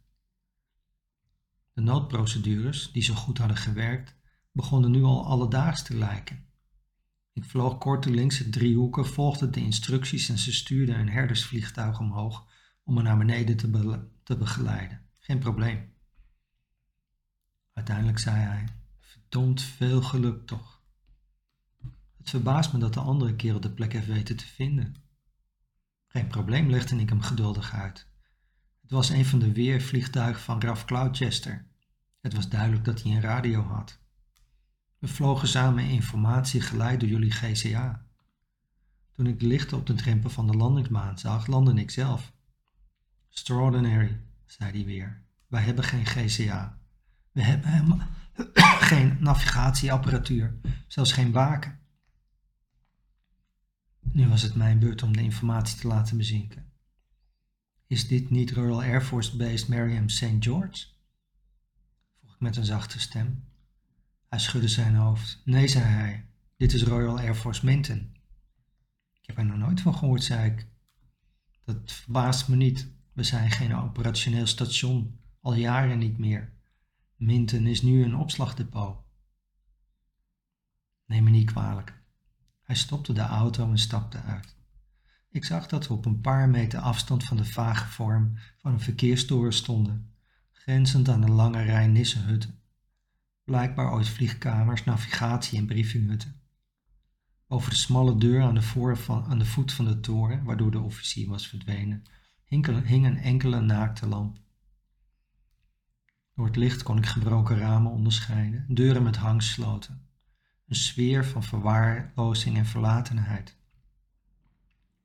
A: De noodprocedures, die zo goed hadden gewerkt, begonnen nu al alledaags te lijken. Ik vloog kort links het driehoeken, volgde de instructies en ze stuurde een herdersvliegtuig omhoog om me naar beneden te, te begeleiden. Geen probleem. Uiteindelijk zei hij: Verdomd veel geluk toch. Het verbaast me dat de andere kerel de plek heeft weten te vinden. Geen probleem, legde ik hem geduldig uit. Het was een van de weervliegtuigen van Ralph Cloudchester. Het was duidelijk dat hij een radio had. We vlogen samen informatie geleid door jullie GCA. Toen ik de lichten op de drempel van de landingsbaan zag, landde ik zelf. Extraordinary, zei hij weer. Wij hebben geen GCA. We hebben helemaal geen navigatieapparatuur, zelfs geen waken. Nu was het mijn beurt om de informatie te laten bezinken. Is dit niet Royal Air Force Base Miriam St. George? vroeg ik met een zachte stem. Hij schudde zijn hoofd. Nee, zei hij, dit is Royal Air Force Minton. Ik heb er nog nooit van gehoord, zei ik. Dat verbaast me niet. We zijn geen operationeel station, al jaren niet meer. Minton is nu een opslagdepot. Neem me niet kwalijk. Hij stopte de auto en stapte uit. Ik zag dat we op een paar meter afstand van de vage vorm van een verkeerstoren stonden, grenzend aan een lange rij nissenhutten. Blijkbaar ooit vliegkamers, navigatie- en briefinghutten. Over de smalle deur aan de, voor van, aan de voet van de toren, waardoor de officier was verdwenen, hing een enkele naakte lamp. Door het licht kon ik gebroken ramen onderscheiden, deuren met hangsloten, een sfeer van verwaarlozing en verlatenheid.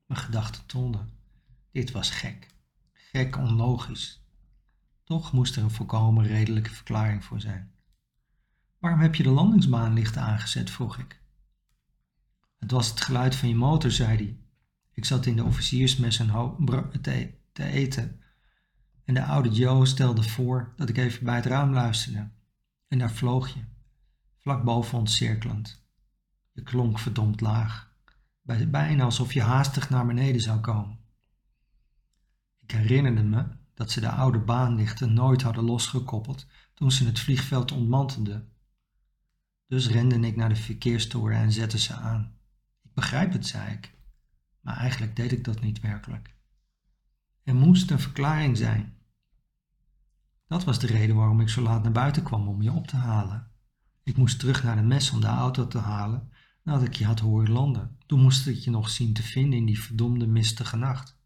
A: Mijn gedachten tolden. Dit was gek, gek onlogisch. Toch moest er een volkomen redelijke verklaring voor zijn. Waarom heb je de landingsbaanlichten aangezet? vroeg ik. Het was het geluid van je motor, zei hij. Ik zat in de officiersmes en te, te eten. En de oude Joe stelde voor dat ik even bij het raam luisterde. En daar vloog je, vlak boven ons cirkelend. Je klonk verdomd laag, bijna alsof je haastig naar beneden zou komen. Ik herinnerde me dat ze de oude baanlichten nooit hadden losgekoppeld toen ze het vliegveld ontmantelden. Dus rende ik naar de verkeerstoren en zette ze aan. Ik begrijp het, zei ik, maar eigenlijk deed ik dat niet werkelijk. Er moest een verklaring zijn. Dat was de reden waarom ik zo laat naar buiten kwam om je op te halen. Ik moest terug naar de mes om de auto te halen nadat ik je had horen landen. Toen moest ik je nog zien te vinden in die verdomde mistige nacht.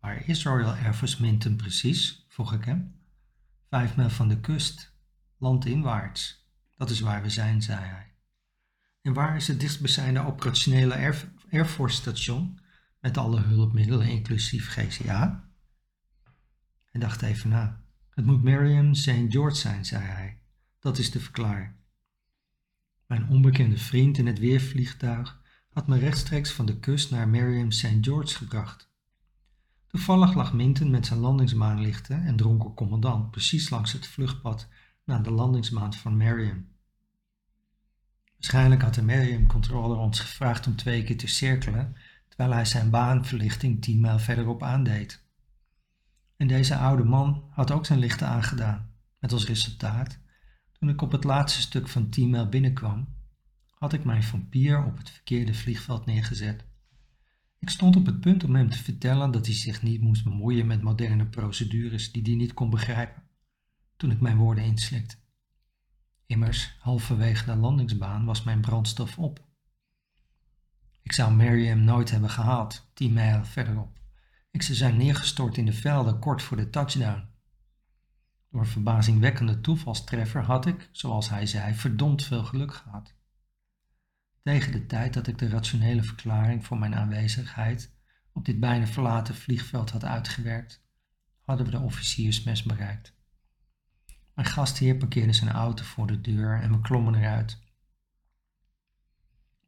A: Waar is Royal Air Force Minton precies? vroeg ik hem. Vijf mijl van de kust, landinwaarts. Dat is waar we zijn, zei hij. En waar is het dichtstbijzijnde operationele Air, Air Force station met alle hulpmiddelen, inclusief GCA? Hij dacht even na. Het moet Miriam St. George zijn, zei hij. Dat is de verklaring. Mijn onbekende vriend in het weervliegtuig had me rechtstreeks van de kust naar Miriam St. George gebracht. Toevallig lag Minton met zijn landingsbaanlichten en dronken commandant precies langs het vluchtpad naar de landingsbaan van Miriam. Waarschijnlijk had de Miriam-controller ons gevraagd om twee keer te cirkelen, terwijl hij zijn baanverlichting tien mijl verderop aandeed. En deze oude man had ook zijn lichten aangedaan, met als resultaat, toen ik op het laatste stuk van 10 mijl binnenkwam, had ik mijn vampier op het verkeerde vliegveld neergezet. Ik stond op het punt om hem te vertellen dat hij zich niet moest bemoeien met moderne procedures die hij niet kon begrijpen, toen ik mijn woorden inslikte. Immers, halverwege de landingsbaan was mijn brandstof op. Ik zou Miriam nooit hebben gehaald, tien mijl verderop. Ik zou zijn neergestort in de velden kort voor de touchdown. Door verbazingwekkende toevalstreffer had ik, zoals hij zei, verdomd veel geluk gehad. Tegen de tijd dat ik de rationele verklaring voor mijn aanwezigheid op dit bijna verlaten vliegveld had uitgewerkt, hadden we de officiersmes bereikt. Mijn gastheer parkeerde zijn auto voor de deur en we klommen eruit.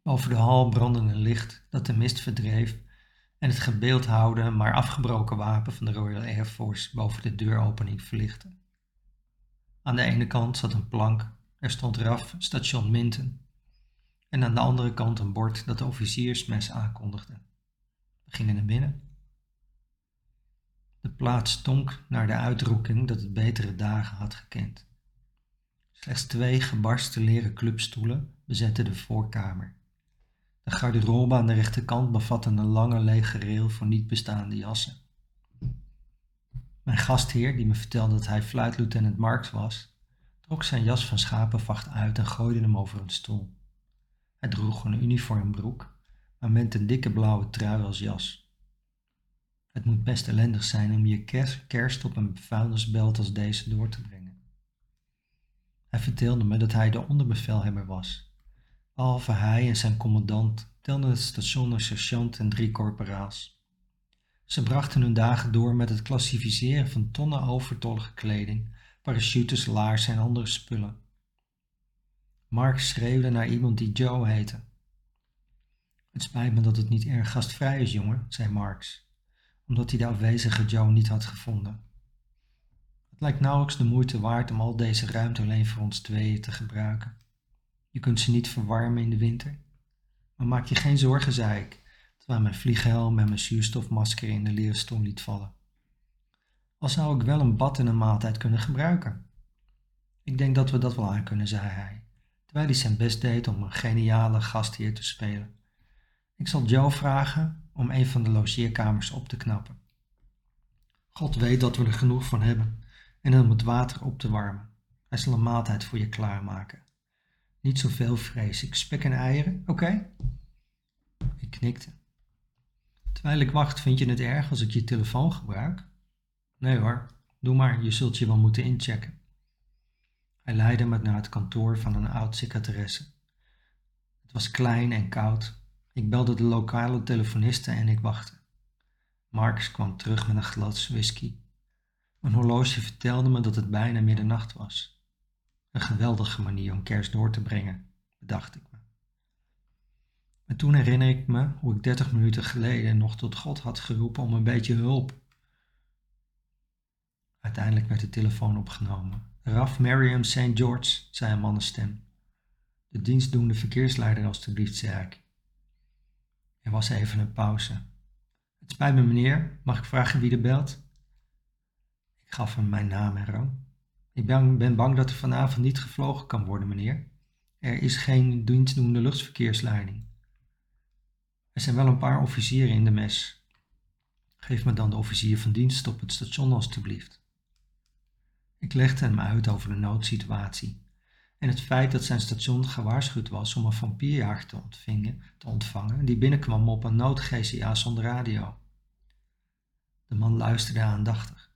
A: Boven de hal brandde een licht dat de mist verdreef en het gebeeldhouwde maar afgebroken wapen van de Royal Air Force boven de deuropening verlichtte. Aan de ene kant zat een plank, er stond RAF station Minten. En aan de andere kant een bord dat de officiersmes aankondigde. We gingen naar binnen. De plaats stonk naar de uitdrukking dat het betere dagen had gekend. Slechts twee gebarsten leren clubstoelen bezetten de voorkamer. De garderobe aan de rechterkant bevatte een lange lege rail voor niet bestaande jassen. Mijn gastheer, die me vertelde dat hij fluitlieutenant Marks was, trok zijn jas van schapenvacht uit en gooide hem over een stoel. Hij droeg een uniformbroek, maar met een dikke blauwe trui als jas. Het moet best ellendig zijn om je kerst op een vuilnisbelt als deze door te brengen. Hij vertelde me dat hij de onderbevelhebber was. Behalve hij en zijn commandant telden het station een sergeant en drie corporaals. Ze brachten hun dagen door met het klassificeren van tonnen overtollige kleding, parachutes, laarzen en andere spullen. Mark schreeuwde naar iemand die Joe heette. Het spijt me dat het niet erg gastvrij is, jongen, zei Marks, omdat hij de afwezige Joe niet had gevonden. Het lijkt nauwelijks de moeite waard om al deze ruimte alleen voor ons tweeën te gebruiken. Je kunt ze niet verwarmen in de winter. Maar maak je geen zorgen, zei ik, terwijl mijn vlieghelm en mijn zuurstofmasker in de leren liet vallen. Al zou ik wel een bad en een maaltijd kunnen gebruiken. Ik denk dat we dat wel aan kunnen, zei hij, terwijl hij zijn best deed om een geniale gastheer te spelen. Ik zal Joe vragen om een van de logeerkamers op te knappen. God weet dat we er genoeg van hebben en om het water op te warmen. Hij zal een maaltijd voor je klaarmaken. Niet zoveel vrees ik. Spek en eieren, oké? Ik knikte. Terwijl ik wacht, vind je het erg als ik je telefoon gebruik? Nee hoor, doe maar, je zult je wel moeten inchecken. Hij leidde me naar het kantoor van een oud secretaresse. Het was klein en koud. Ik belde de lokale telefoniste en ik wachtte. Marks kwam terug met een glas whisky. Een horloge vertelde me dat het bijna middernacht was. Een geweldige manier om kerst door te brengen, bedacht ik me. En toen herinner ik me hoe ik dertig minuten geleden nog tot God had geroepen om een beetje hulp. Uiteindelijk werd de telefoon opgenomen. Raf Miriam St. George, zei een mannenstem. De dienstdoende verkeersleider alstublieft, zei ik. Er was even een pauze. Het spijt me meneer, mag ik vragen wie er belt? Ik gaf hem mijn naam en rang. Ik ben, ben bang dat er vanavond niet gevlogen kan worden, meneer. Er is geen dienstdoende luchtverkeersleiding. Er zijn wel een paar officieren in de mes. Geef me dan de officier van dienst op het station alstublieft. Ik legde hem uit over de noodsituatie en het feit dat zijn station gewaarschuwd was om een vampierjager te, ontvingen, te ontvangen die binnenkwam op een nood-GCA zonder radio. De man luisterde aandachtig.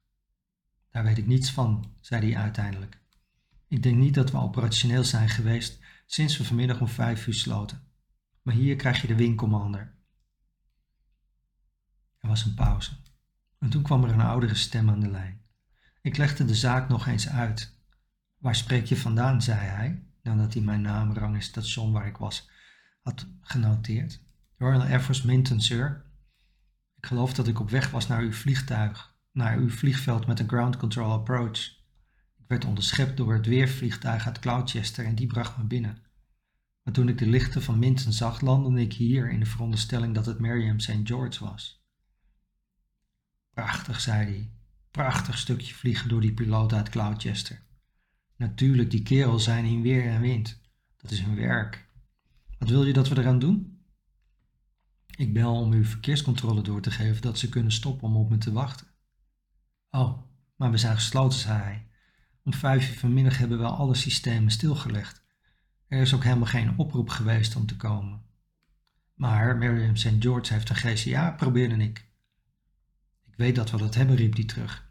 A: Daar weet ik niets van, zei hij uiteindelijk. Ik denk niet dat we operationeel zijn geweest sinds we vanmiddag om vijf uur sloten. Maar hier krijg je de wingcommander. Er was een pauze. En toen kwam er een oudere stem aan de lijn. Ik legde de zaak nog eens uit. Waar spreek je vandaan? zei hij, nadat hij mijn naam, rang en station waar ik was had genoteerd. Royal Air Force Minton, sir. Ik geloof dat ik op weg was naar uw vliegtuig, naar uw vliegveld met een ground control approach. Ik werd onderschept door het weervliegtuig uit Cloudchester en die bracht me binnen. Maar toen ik de lichten van Minton zag, landde ik hier in de veronderstelling dat het Miriam St. George was. Prachtig, zei hij. Prachtig stukje vliegen door die piloot uit Cloudchester. Natuurlijk, die kerels zijn in weer en wind. Dat is hun werk. Wat wil je dat we eraan doen? Ik bel om uw verkeerscontrole door te geven dat ze kunnen stoppen om op me te wachten. Oh, maar we zijn gesloten, zei hij. Om vijf uur vanmiddag hebben we alle systemen stilgelegd. Er is ook helemaal geen oproep geweest om te komen. Maar Miriam St. George heeft een GCA, probeerde ik. Ik weet dat we dat hebben, riep hij terug.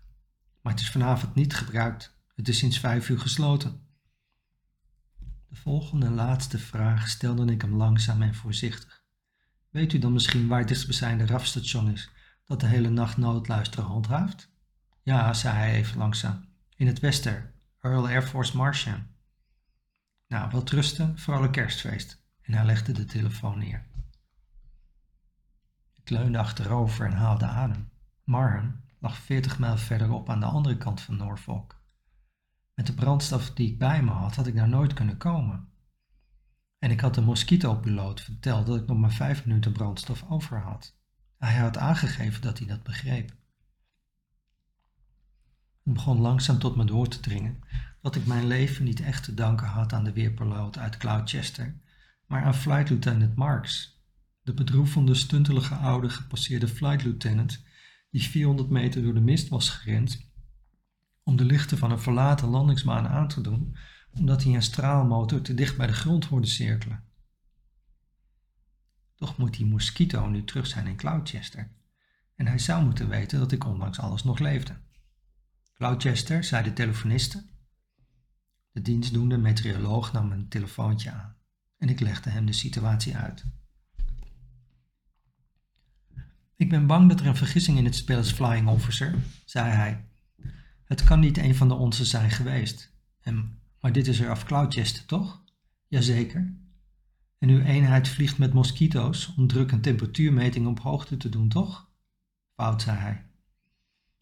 A: Maar het is vanavond niet gebruikt. Het is sinds vijf uur gesloten. De volgende en laatste vraag stelde ik hem langzaam en voorzichtig. Weet u dan misschien waar het dichtstbijzijnde RAF-station is dat de hele nacht noodluisteren handhaaft? Ja, zei hij even langzaam. In het westen, Royal Air Force Martian. Nou, wel trusten, vooral een kerstfeest. En hij legde de telefoon neer. Ik leunde achterover en haalde adem. Marhan lag veertig mijl verderop aan de andere kant van Norfolk. Met de brandstof die ik bij me had, had ik daar nooit kunnen komen. En ik had de mosquito-piloot verteld dat ik nog maar vijf minuten brandstof over had. Hij had aangegeven dat hij dat begreep. Het begon langzaam tot me door te dringen dat ik mijn leven niet echt te danken had aan de weerpiloot uit Cloudchester, maar aan flight lieutenant Marks, de bedroevende, stuntelige oude gepasseerde flight lieutenant die 400 meter door de mist was gerend om de lichten van een verlaten landingsbaan aan te doen, omdat hij een straalmotor te dicht bij de grond hoorde cirkelen. Toch moet die mosquito nu terug zijn in Cloudchester. En hij zou moeten weten dat ik ondanks alles nog leefde. Cloudchester, zei de telefoniste. De dienstdoende meteoroloog nam een telefoontje aan en ik legde hem de situatie uit. Ik ben bang dat er een vergissing in het spel is, Flying Officer, zei hij. Het kan niet een van de onze zijn geweest. Maar dit is er af Cloudchester, toch? Jazeker. En uw eenheid vliegt met mosquito's om druk- en temperatuurmetingen op hoogte te doen, toch? Fout, zei hij.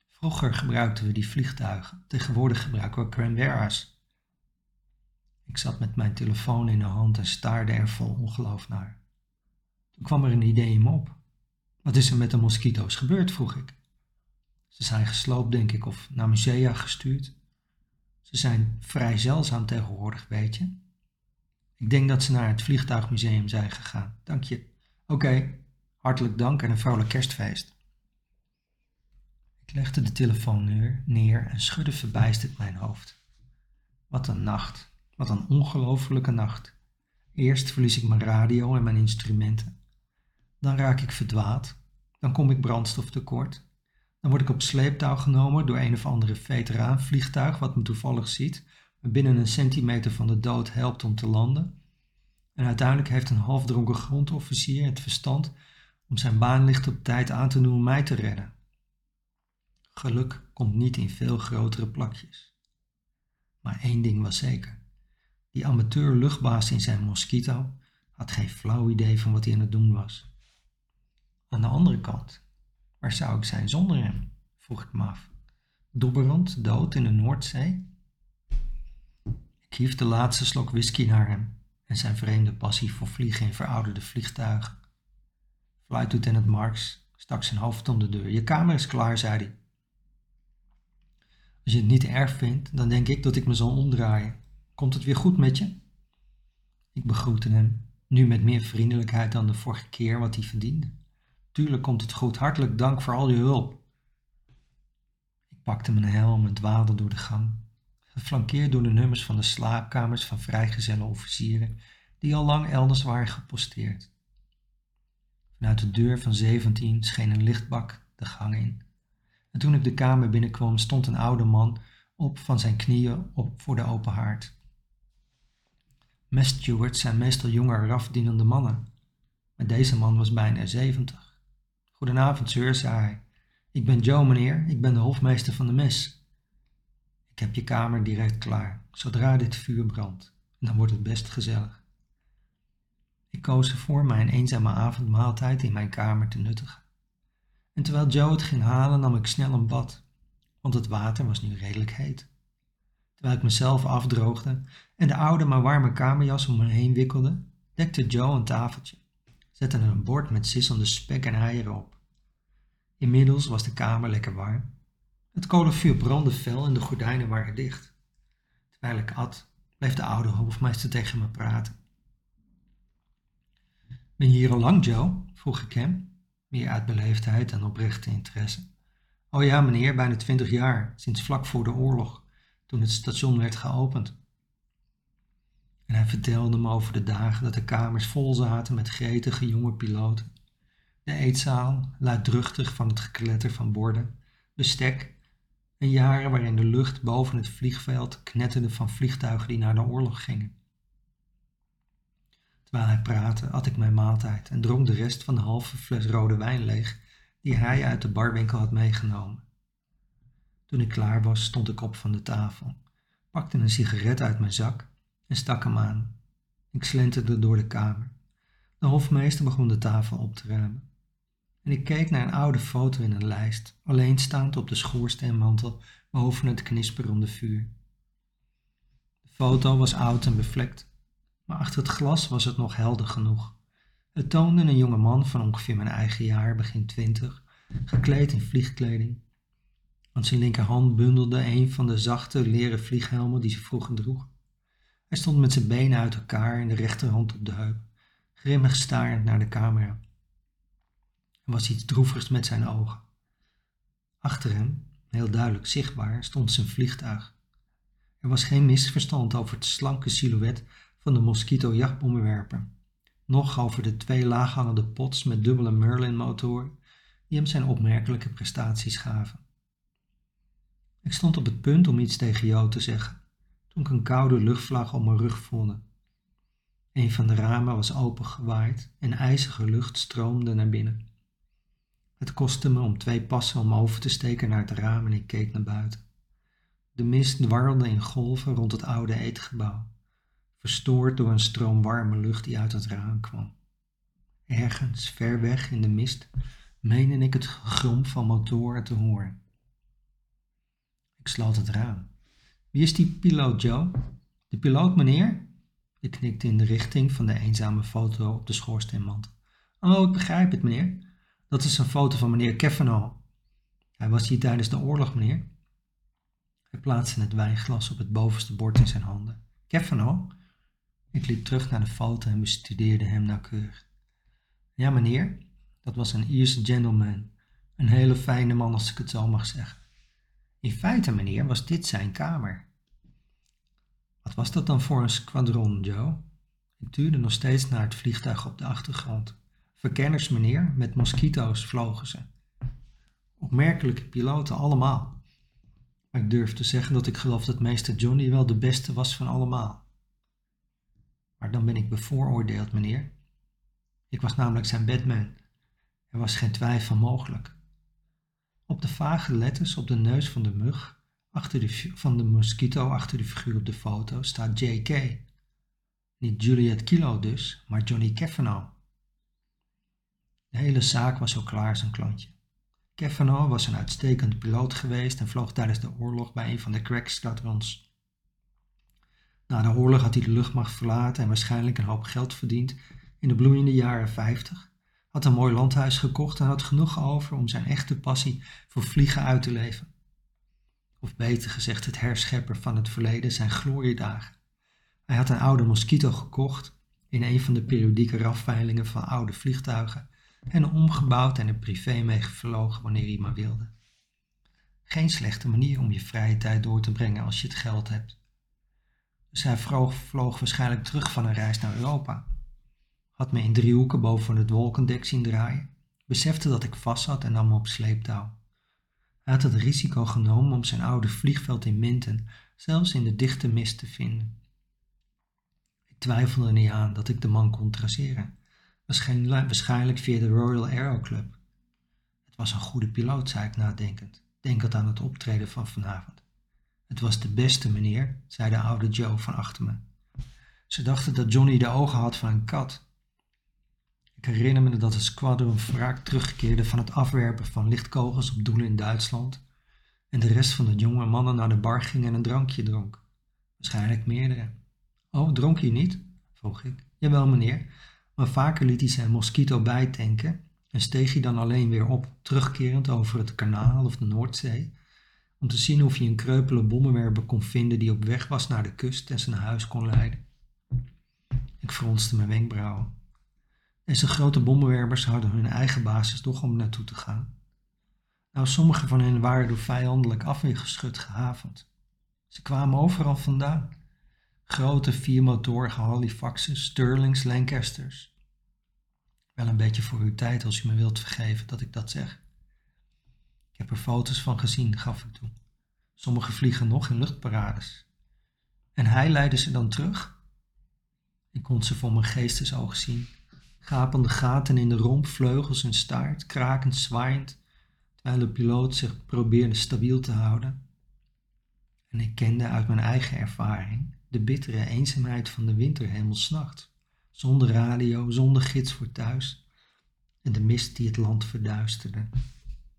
A: Vroeger gebruikten we die vliegtuigen, tegenwoordig gebruiken we Cranberra's. Ik zat met mijn telefoon in de hand en staarde er vol ongeloof naar. Toen kwam er een idee in me op. Wat is er met de mosquito's gebeurd? vroeg ik. Ze zijn gesloopt, denk ik, of naar musea gestuurd. Ze zijn vrij zeldzaam tegenwoordig, weet je. Ik denk dat ze naar het vliegtuigmuseum zijn gegaan. Dank je. Oké, hartelijk dank en een vrolijk kerstfeest. Ik legde de telefoon neer, en schudde verbijsterd mijn hoofd. Wat een nacht, wat een ongelofelijke nacht. Eerst verlies ik mijn radio en mijn instrumenten. Dan raak ik verdwaald. Dan kom ik brandstof tekort. Dan word ik op sleeptouw genomen door een of andere veteraanvliegtuig wat me toevallig ziet, me binnen een centimeter van de dood helpt om te landen. En uiteindelijk heeft een halfdronken grondofficier het verstand om zijn baanlicht op tijd aan te doen om mij te redden. Geluk komt niet in veel grotere plakjes. Maar één ding was zeker. Die amateur luchtbaas in zijn mosquito had geen flauw idee van wat hij aan het doen was. Aan de andere kant, waar zou ik zijn zonder hem? vroeg ik me af. Dobberend, dood in de Noordzee? Ik hief de laatste slok whisky naar hem en zijn vreemde passie voor vliegen in verouderde vliegtuigen. Flight Lieutenant Marks stak zijn hoofd om de deur. Je kamer is klaar, zei hij. Als je het niet erg vindt, dan denk ik dat ik me zal omdraaien. Komt het weer goed met je? Ik begroette hem, nu met meer vriendelijkheid dan de vorige keer wat hij verdiende. Tuurlijk komt het goed, hartelijk dank voor al je hulp. Ik pakte mijn helm en dwaalde door de gang, geflankeerd door de nummers van de slaapkamers van vrijgezelle officieren die al lang elders waren geposteerd. Vanuit de deur van 17 scheen een lichtbak de gang in. En toen ik de kamer binnenkwam, stond een oude man op van zijn knieën op voor de open haard. Messstewards zijn meestal jonge rafdienende mannen, maar deze man was bijna zeventig. Goedenavond, sir, zei hij. Ik ben Joe, meneer, ik ben de hofmeester van de mes. Ik heb je kamer direct klaar, zodra dit vuur brandt, en dan wordt het best gezellig. Ik koos ervoor mij een eenzame avondmaaltijd in mijn kamer te nuttigen. En terwijl Joe het ging halen, nam ik snel een bad, want het water was nu redelijk heet. Terwijl ik mezelf afdroogde en de oude maar warme kamerjas om me heen wikkelde, dekte Joe een tafeltje, zette er een bord met sissende spek en eieren op. Inmiddels was de kamer lekker warm. Het kolenvuur brandde fel en de gordijnen waren dicht. Terwijl ik at, bleef de oude hofmeester tegen me praten. Ben je hier al lang, Joe? vroeg ik hem meer uit beleefdheid en oprechte interesse. Oh ja, meneer, bijna twintig jaar, sinds vlak voor de oorlog, toen het station werd geopend. En hij vertelde me over de dagen dat de kamers vol zaten met gretige jonge piloten. De eetzaal, luidruchtig van het gekletter van borden, bestek en jaren waarin de lucht boven het vliegveld knetterde van vliegtuigen die naar de oorlog gingen. Terwijl hij praatte, at ik mijn maaltijd en dronk de rest van de halve fles rode wijn leeg die hij uit de barwinkel had meegenomen. Toen ik klaar was, stond ik op van de tafel, pakte een sigaret uit mijn zak en stak hem aan. Ik slenterde door de kamer. De hofmeester begon de tafel op te ruimen. En ik keek naar een oude foto in een lijst, alleenstaand op de schoorsteenmantel boven het knisperende vuur. De foto was oud en bevlekt, maar achter het glas was het nog helder genoeg. Het toonde een jonge man van ongeveer mijn eigen jaar, begin twintig, gekleed in vliegkleding. Aan zijn linkerhand bundelde een van de zachte leren vlieghelmen die ze vroeger droeg. Hij stond met zijn benen uit elkaar en de rechterhand op de heup, grimmig starend naar de camera. Er was iets droevigs met zijn ogen. Achter hem, heel duidelijk zichtbaar, stond zijn vliegtuig. Er was geen misverstand over het slanke silhouet van de Mosquito jachtbommenwerper, noch over de twee laaghangende pots met dubbele Merlin-motoren die hem zijn opmerkelijke prestaties gaven. Ik stond op het punt om iets tegen Jo te zeggen, toen ik een koude luchtvlag op mijn rug voelde. Een van de ramen was opengewaaid en ijzige lucht stroomde naar binnen. Het kostte me om twee passen om over te steken naar het raam en ik keek naar buiten. De mist dwarrelde in golven rond het oude eetgebouw, verstoord door een stroom warme lucht die uit het raam kwam. Ergens, ver weg in de mist, meende ik het gegrom van motoren te horen. Ik sloot het raam. Wie is die piloot, Joe? De piloot, meneer? Ik knikte in de richting van de eenzame foto op de schoorsteenmantel. Oh, ik begrijp het, meneer. Dat is een foto van meneer Kavanaugh. Hij was hier tijdens de oorlog, meneer. Hij plaatste het wijnglas op het bovenste bord in zijn handen. Kavanaugh? Ik liep terug naar de foto en bestudeerde hem nauwkeurig. Ja, meneer, dat was een Ierse gentleman. Een hele fijne man, als ik het zo mag zeggen. In feite, meneer, was dit zijn kamer. Wat was dat dan voor een squadron, Joe? Ik tuurde nog steeds naar het vliegtuig op de achtergrond. Verkenners, meneer, met mosquito's vlogen ze. Opmerkelijke piloten allemaal. Ik durf te zeggen dat ik geloof dat meester Johnny wel de beste was van allemaal. Maar dan ben ik bevooroordeeld, meneer. Ik was namelijk zijn bedman. Er was geen twijfel mogelijk. Op de vage letters op de neus van de mug, achter de, van de mosquito achter de figuur op de foto, staat JK. Niet Juliet Kilo dus, maar Johnny Kavanaugh. De hele zaak was zo klaar als een klontje. Kavanaugh was een uitstekend piloot geweest en vloog tijdens de oorlog bij een van de crack squadrons. Na de oorlog had hij de luchtmacht verlaten en waarschijnlijk een hoop geld verdiend in de bloeiende jaren 50, had een mooi landhuis gekocht en had genoeg over om zijn echte passie voor vliegen uit te leven. Of beter gezegd, het herschepper van het verleden, zijn gloriedagen. Hij had een oude Mosquito gekocht in een van de periodieke rafveilingen van oude vliegtuigen en omgebouwd en er privé mee gevlogen wanneer hij maar wilde. Geen slechte manier om je vrije tijd door te brengen als je het geld hebt. Dus hij vloog waarschijnlijk terug van een reis naar Europa. Had me in driehoeken boven het wolkendek zien draaien, besefte dat ik vast zat en nam me op sleeptouw. Hij had het risico genomen om zijn oude vliegveld in Minten zelfs in de dichte mist te vinden. Ik twijfelde niet aan dat ik de man kon traceren waarschijnlijk via de Royal Aero Club. Het was een goede piloot, zei ik nadenkend, denkend aan het optreden van vanavond. Het was de beste, meneer, zei de oude Joe van achter me. Ze dachten dat Johnny de ogen had van een kat. Ik herinner me dat het squadron wraak terugkeerde van het afwerpen van lichtkogels op doelen in Duitsland en de rest van de jonge mannen naar de bar ging en een drankje dronk. Waarschijnlijk meerdere. Oh, dronk je niet? vroeg ik. Jawel, meneer, maar vaker liet hij zijn mosquito bijtanken en steeg hij dan alleen weer op, terugkerend over het kanaal of de Noordzee, om te zien of hij een kreupele bommenwerper kon vinden die op weg was naar de kust en zijn huis kon leiden. Ik fronste mijn wenkbrauwen. Deze grote bommenwerpers hadden hun eigen basis toch om naartoe te gaan. Nou, sommige van hen waren door vijandelijk afweergeschut gehavend. Ze kwamen overal vandaan. Grote viermotorige Halifaxes, Stirlings, Lancasters. Wel een beetje voor uw tijd als u me wilt vergeven dat ik dat zeg. Ik heb er foto's van gezien, gaf ik toe. Sommige vliegen nog in luchtparades. En hij leidde ze dan terug? Ik kon ze voor mijn geestesoog zien. Gapende gaten in de romp, vleugels en staart, krakend, zwaaiend, terwijl de piloot zich probeerde stabiel te houden. En ik kende uit mijn eigen ervaring de bittere eenzaamheid van de winterhemel s'nachts, zonder radio, zonder gids voor thuis en de mist die het land verduisterde.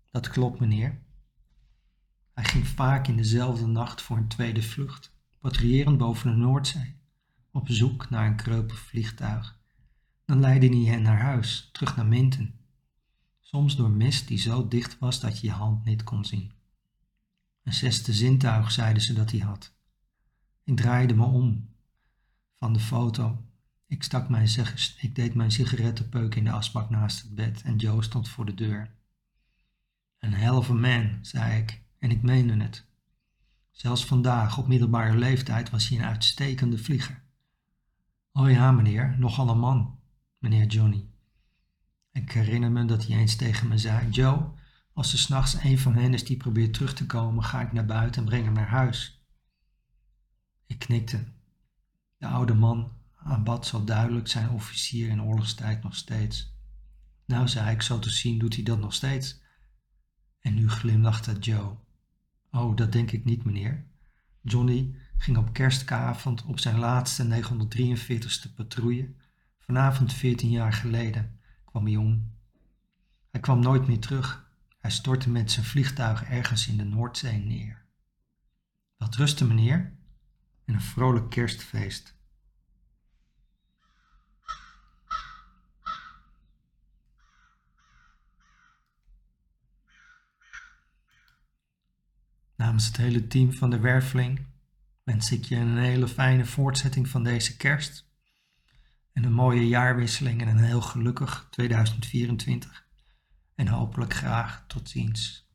A: Dat klopt, meneer. Hij ging vaak in dezelfde nacht voor een tweede vlucht, patrouillerend boven de Noordzee, op zoek naar een kreupel vliegtuig. Dan leidde hij hen naar huis, terug naar Minten, soms door mist die zo dicht was dat je je hand niet kon zien. Een zesde zintuig zeiden ze dat hij had. Ik draaide me om van de foto. Ik, stak mijn, ik deed mijn sigarettenpeuk in de asbak naast het bed en Joe stond voor de deur. Een a man, zei ik En ik meende het. Zelfs vandaag, op middelbare leeftijd, was hij een uitstekende vlieger. Oh ja, meneer, nogal een man, meneer Johnny. Ik herinner me dat hij eens tegen me zei: Joe, als er s'nachts een van hen is die probeert terug te komen, ga ik naar buiten en breng hem naar huis. Ik knikte. De oude man aanbad zo duidelijk zijn officier in oorlogstijd nog steeds. Nou, zei ik, zo te zien doet hij dat nog steeds. En nu glimlachte Joe. Oh, dat denk ik niet, meneer. Johnny ging op kerstavond op zijn laatste 943ste patrouille. Vanavond 14 jaar geleden kwam hij om. Hij kwam nooit meer terug. Hij stortte met zijn vliegtuig ergens in de Noordzee neer. Wat rusten, meneer, en een vrolijk kerstfeest. Namens het hele team van de Werveling wens ik je een hele fijne voortzetting van deze kerst. En een mooie jaarwisseling en een heel gelukkig 2024. En hopelijk graag tot ziens.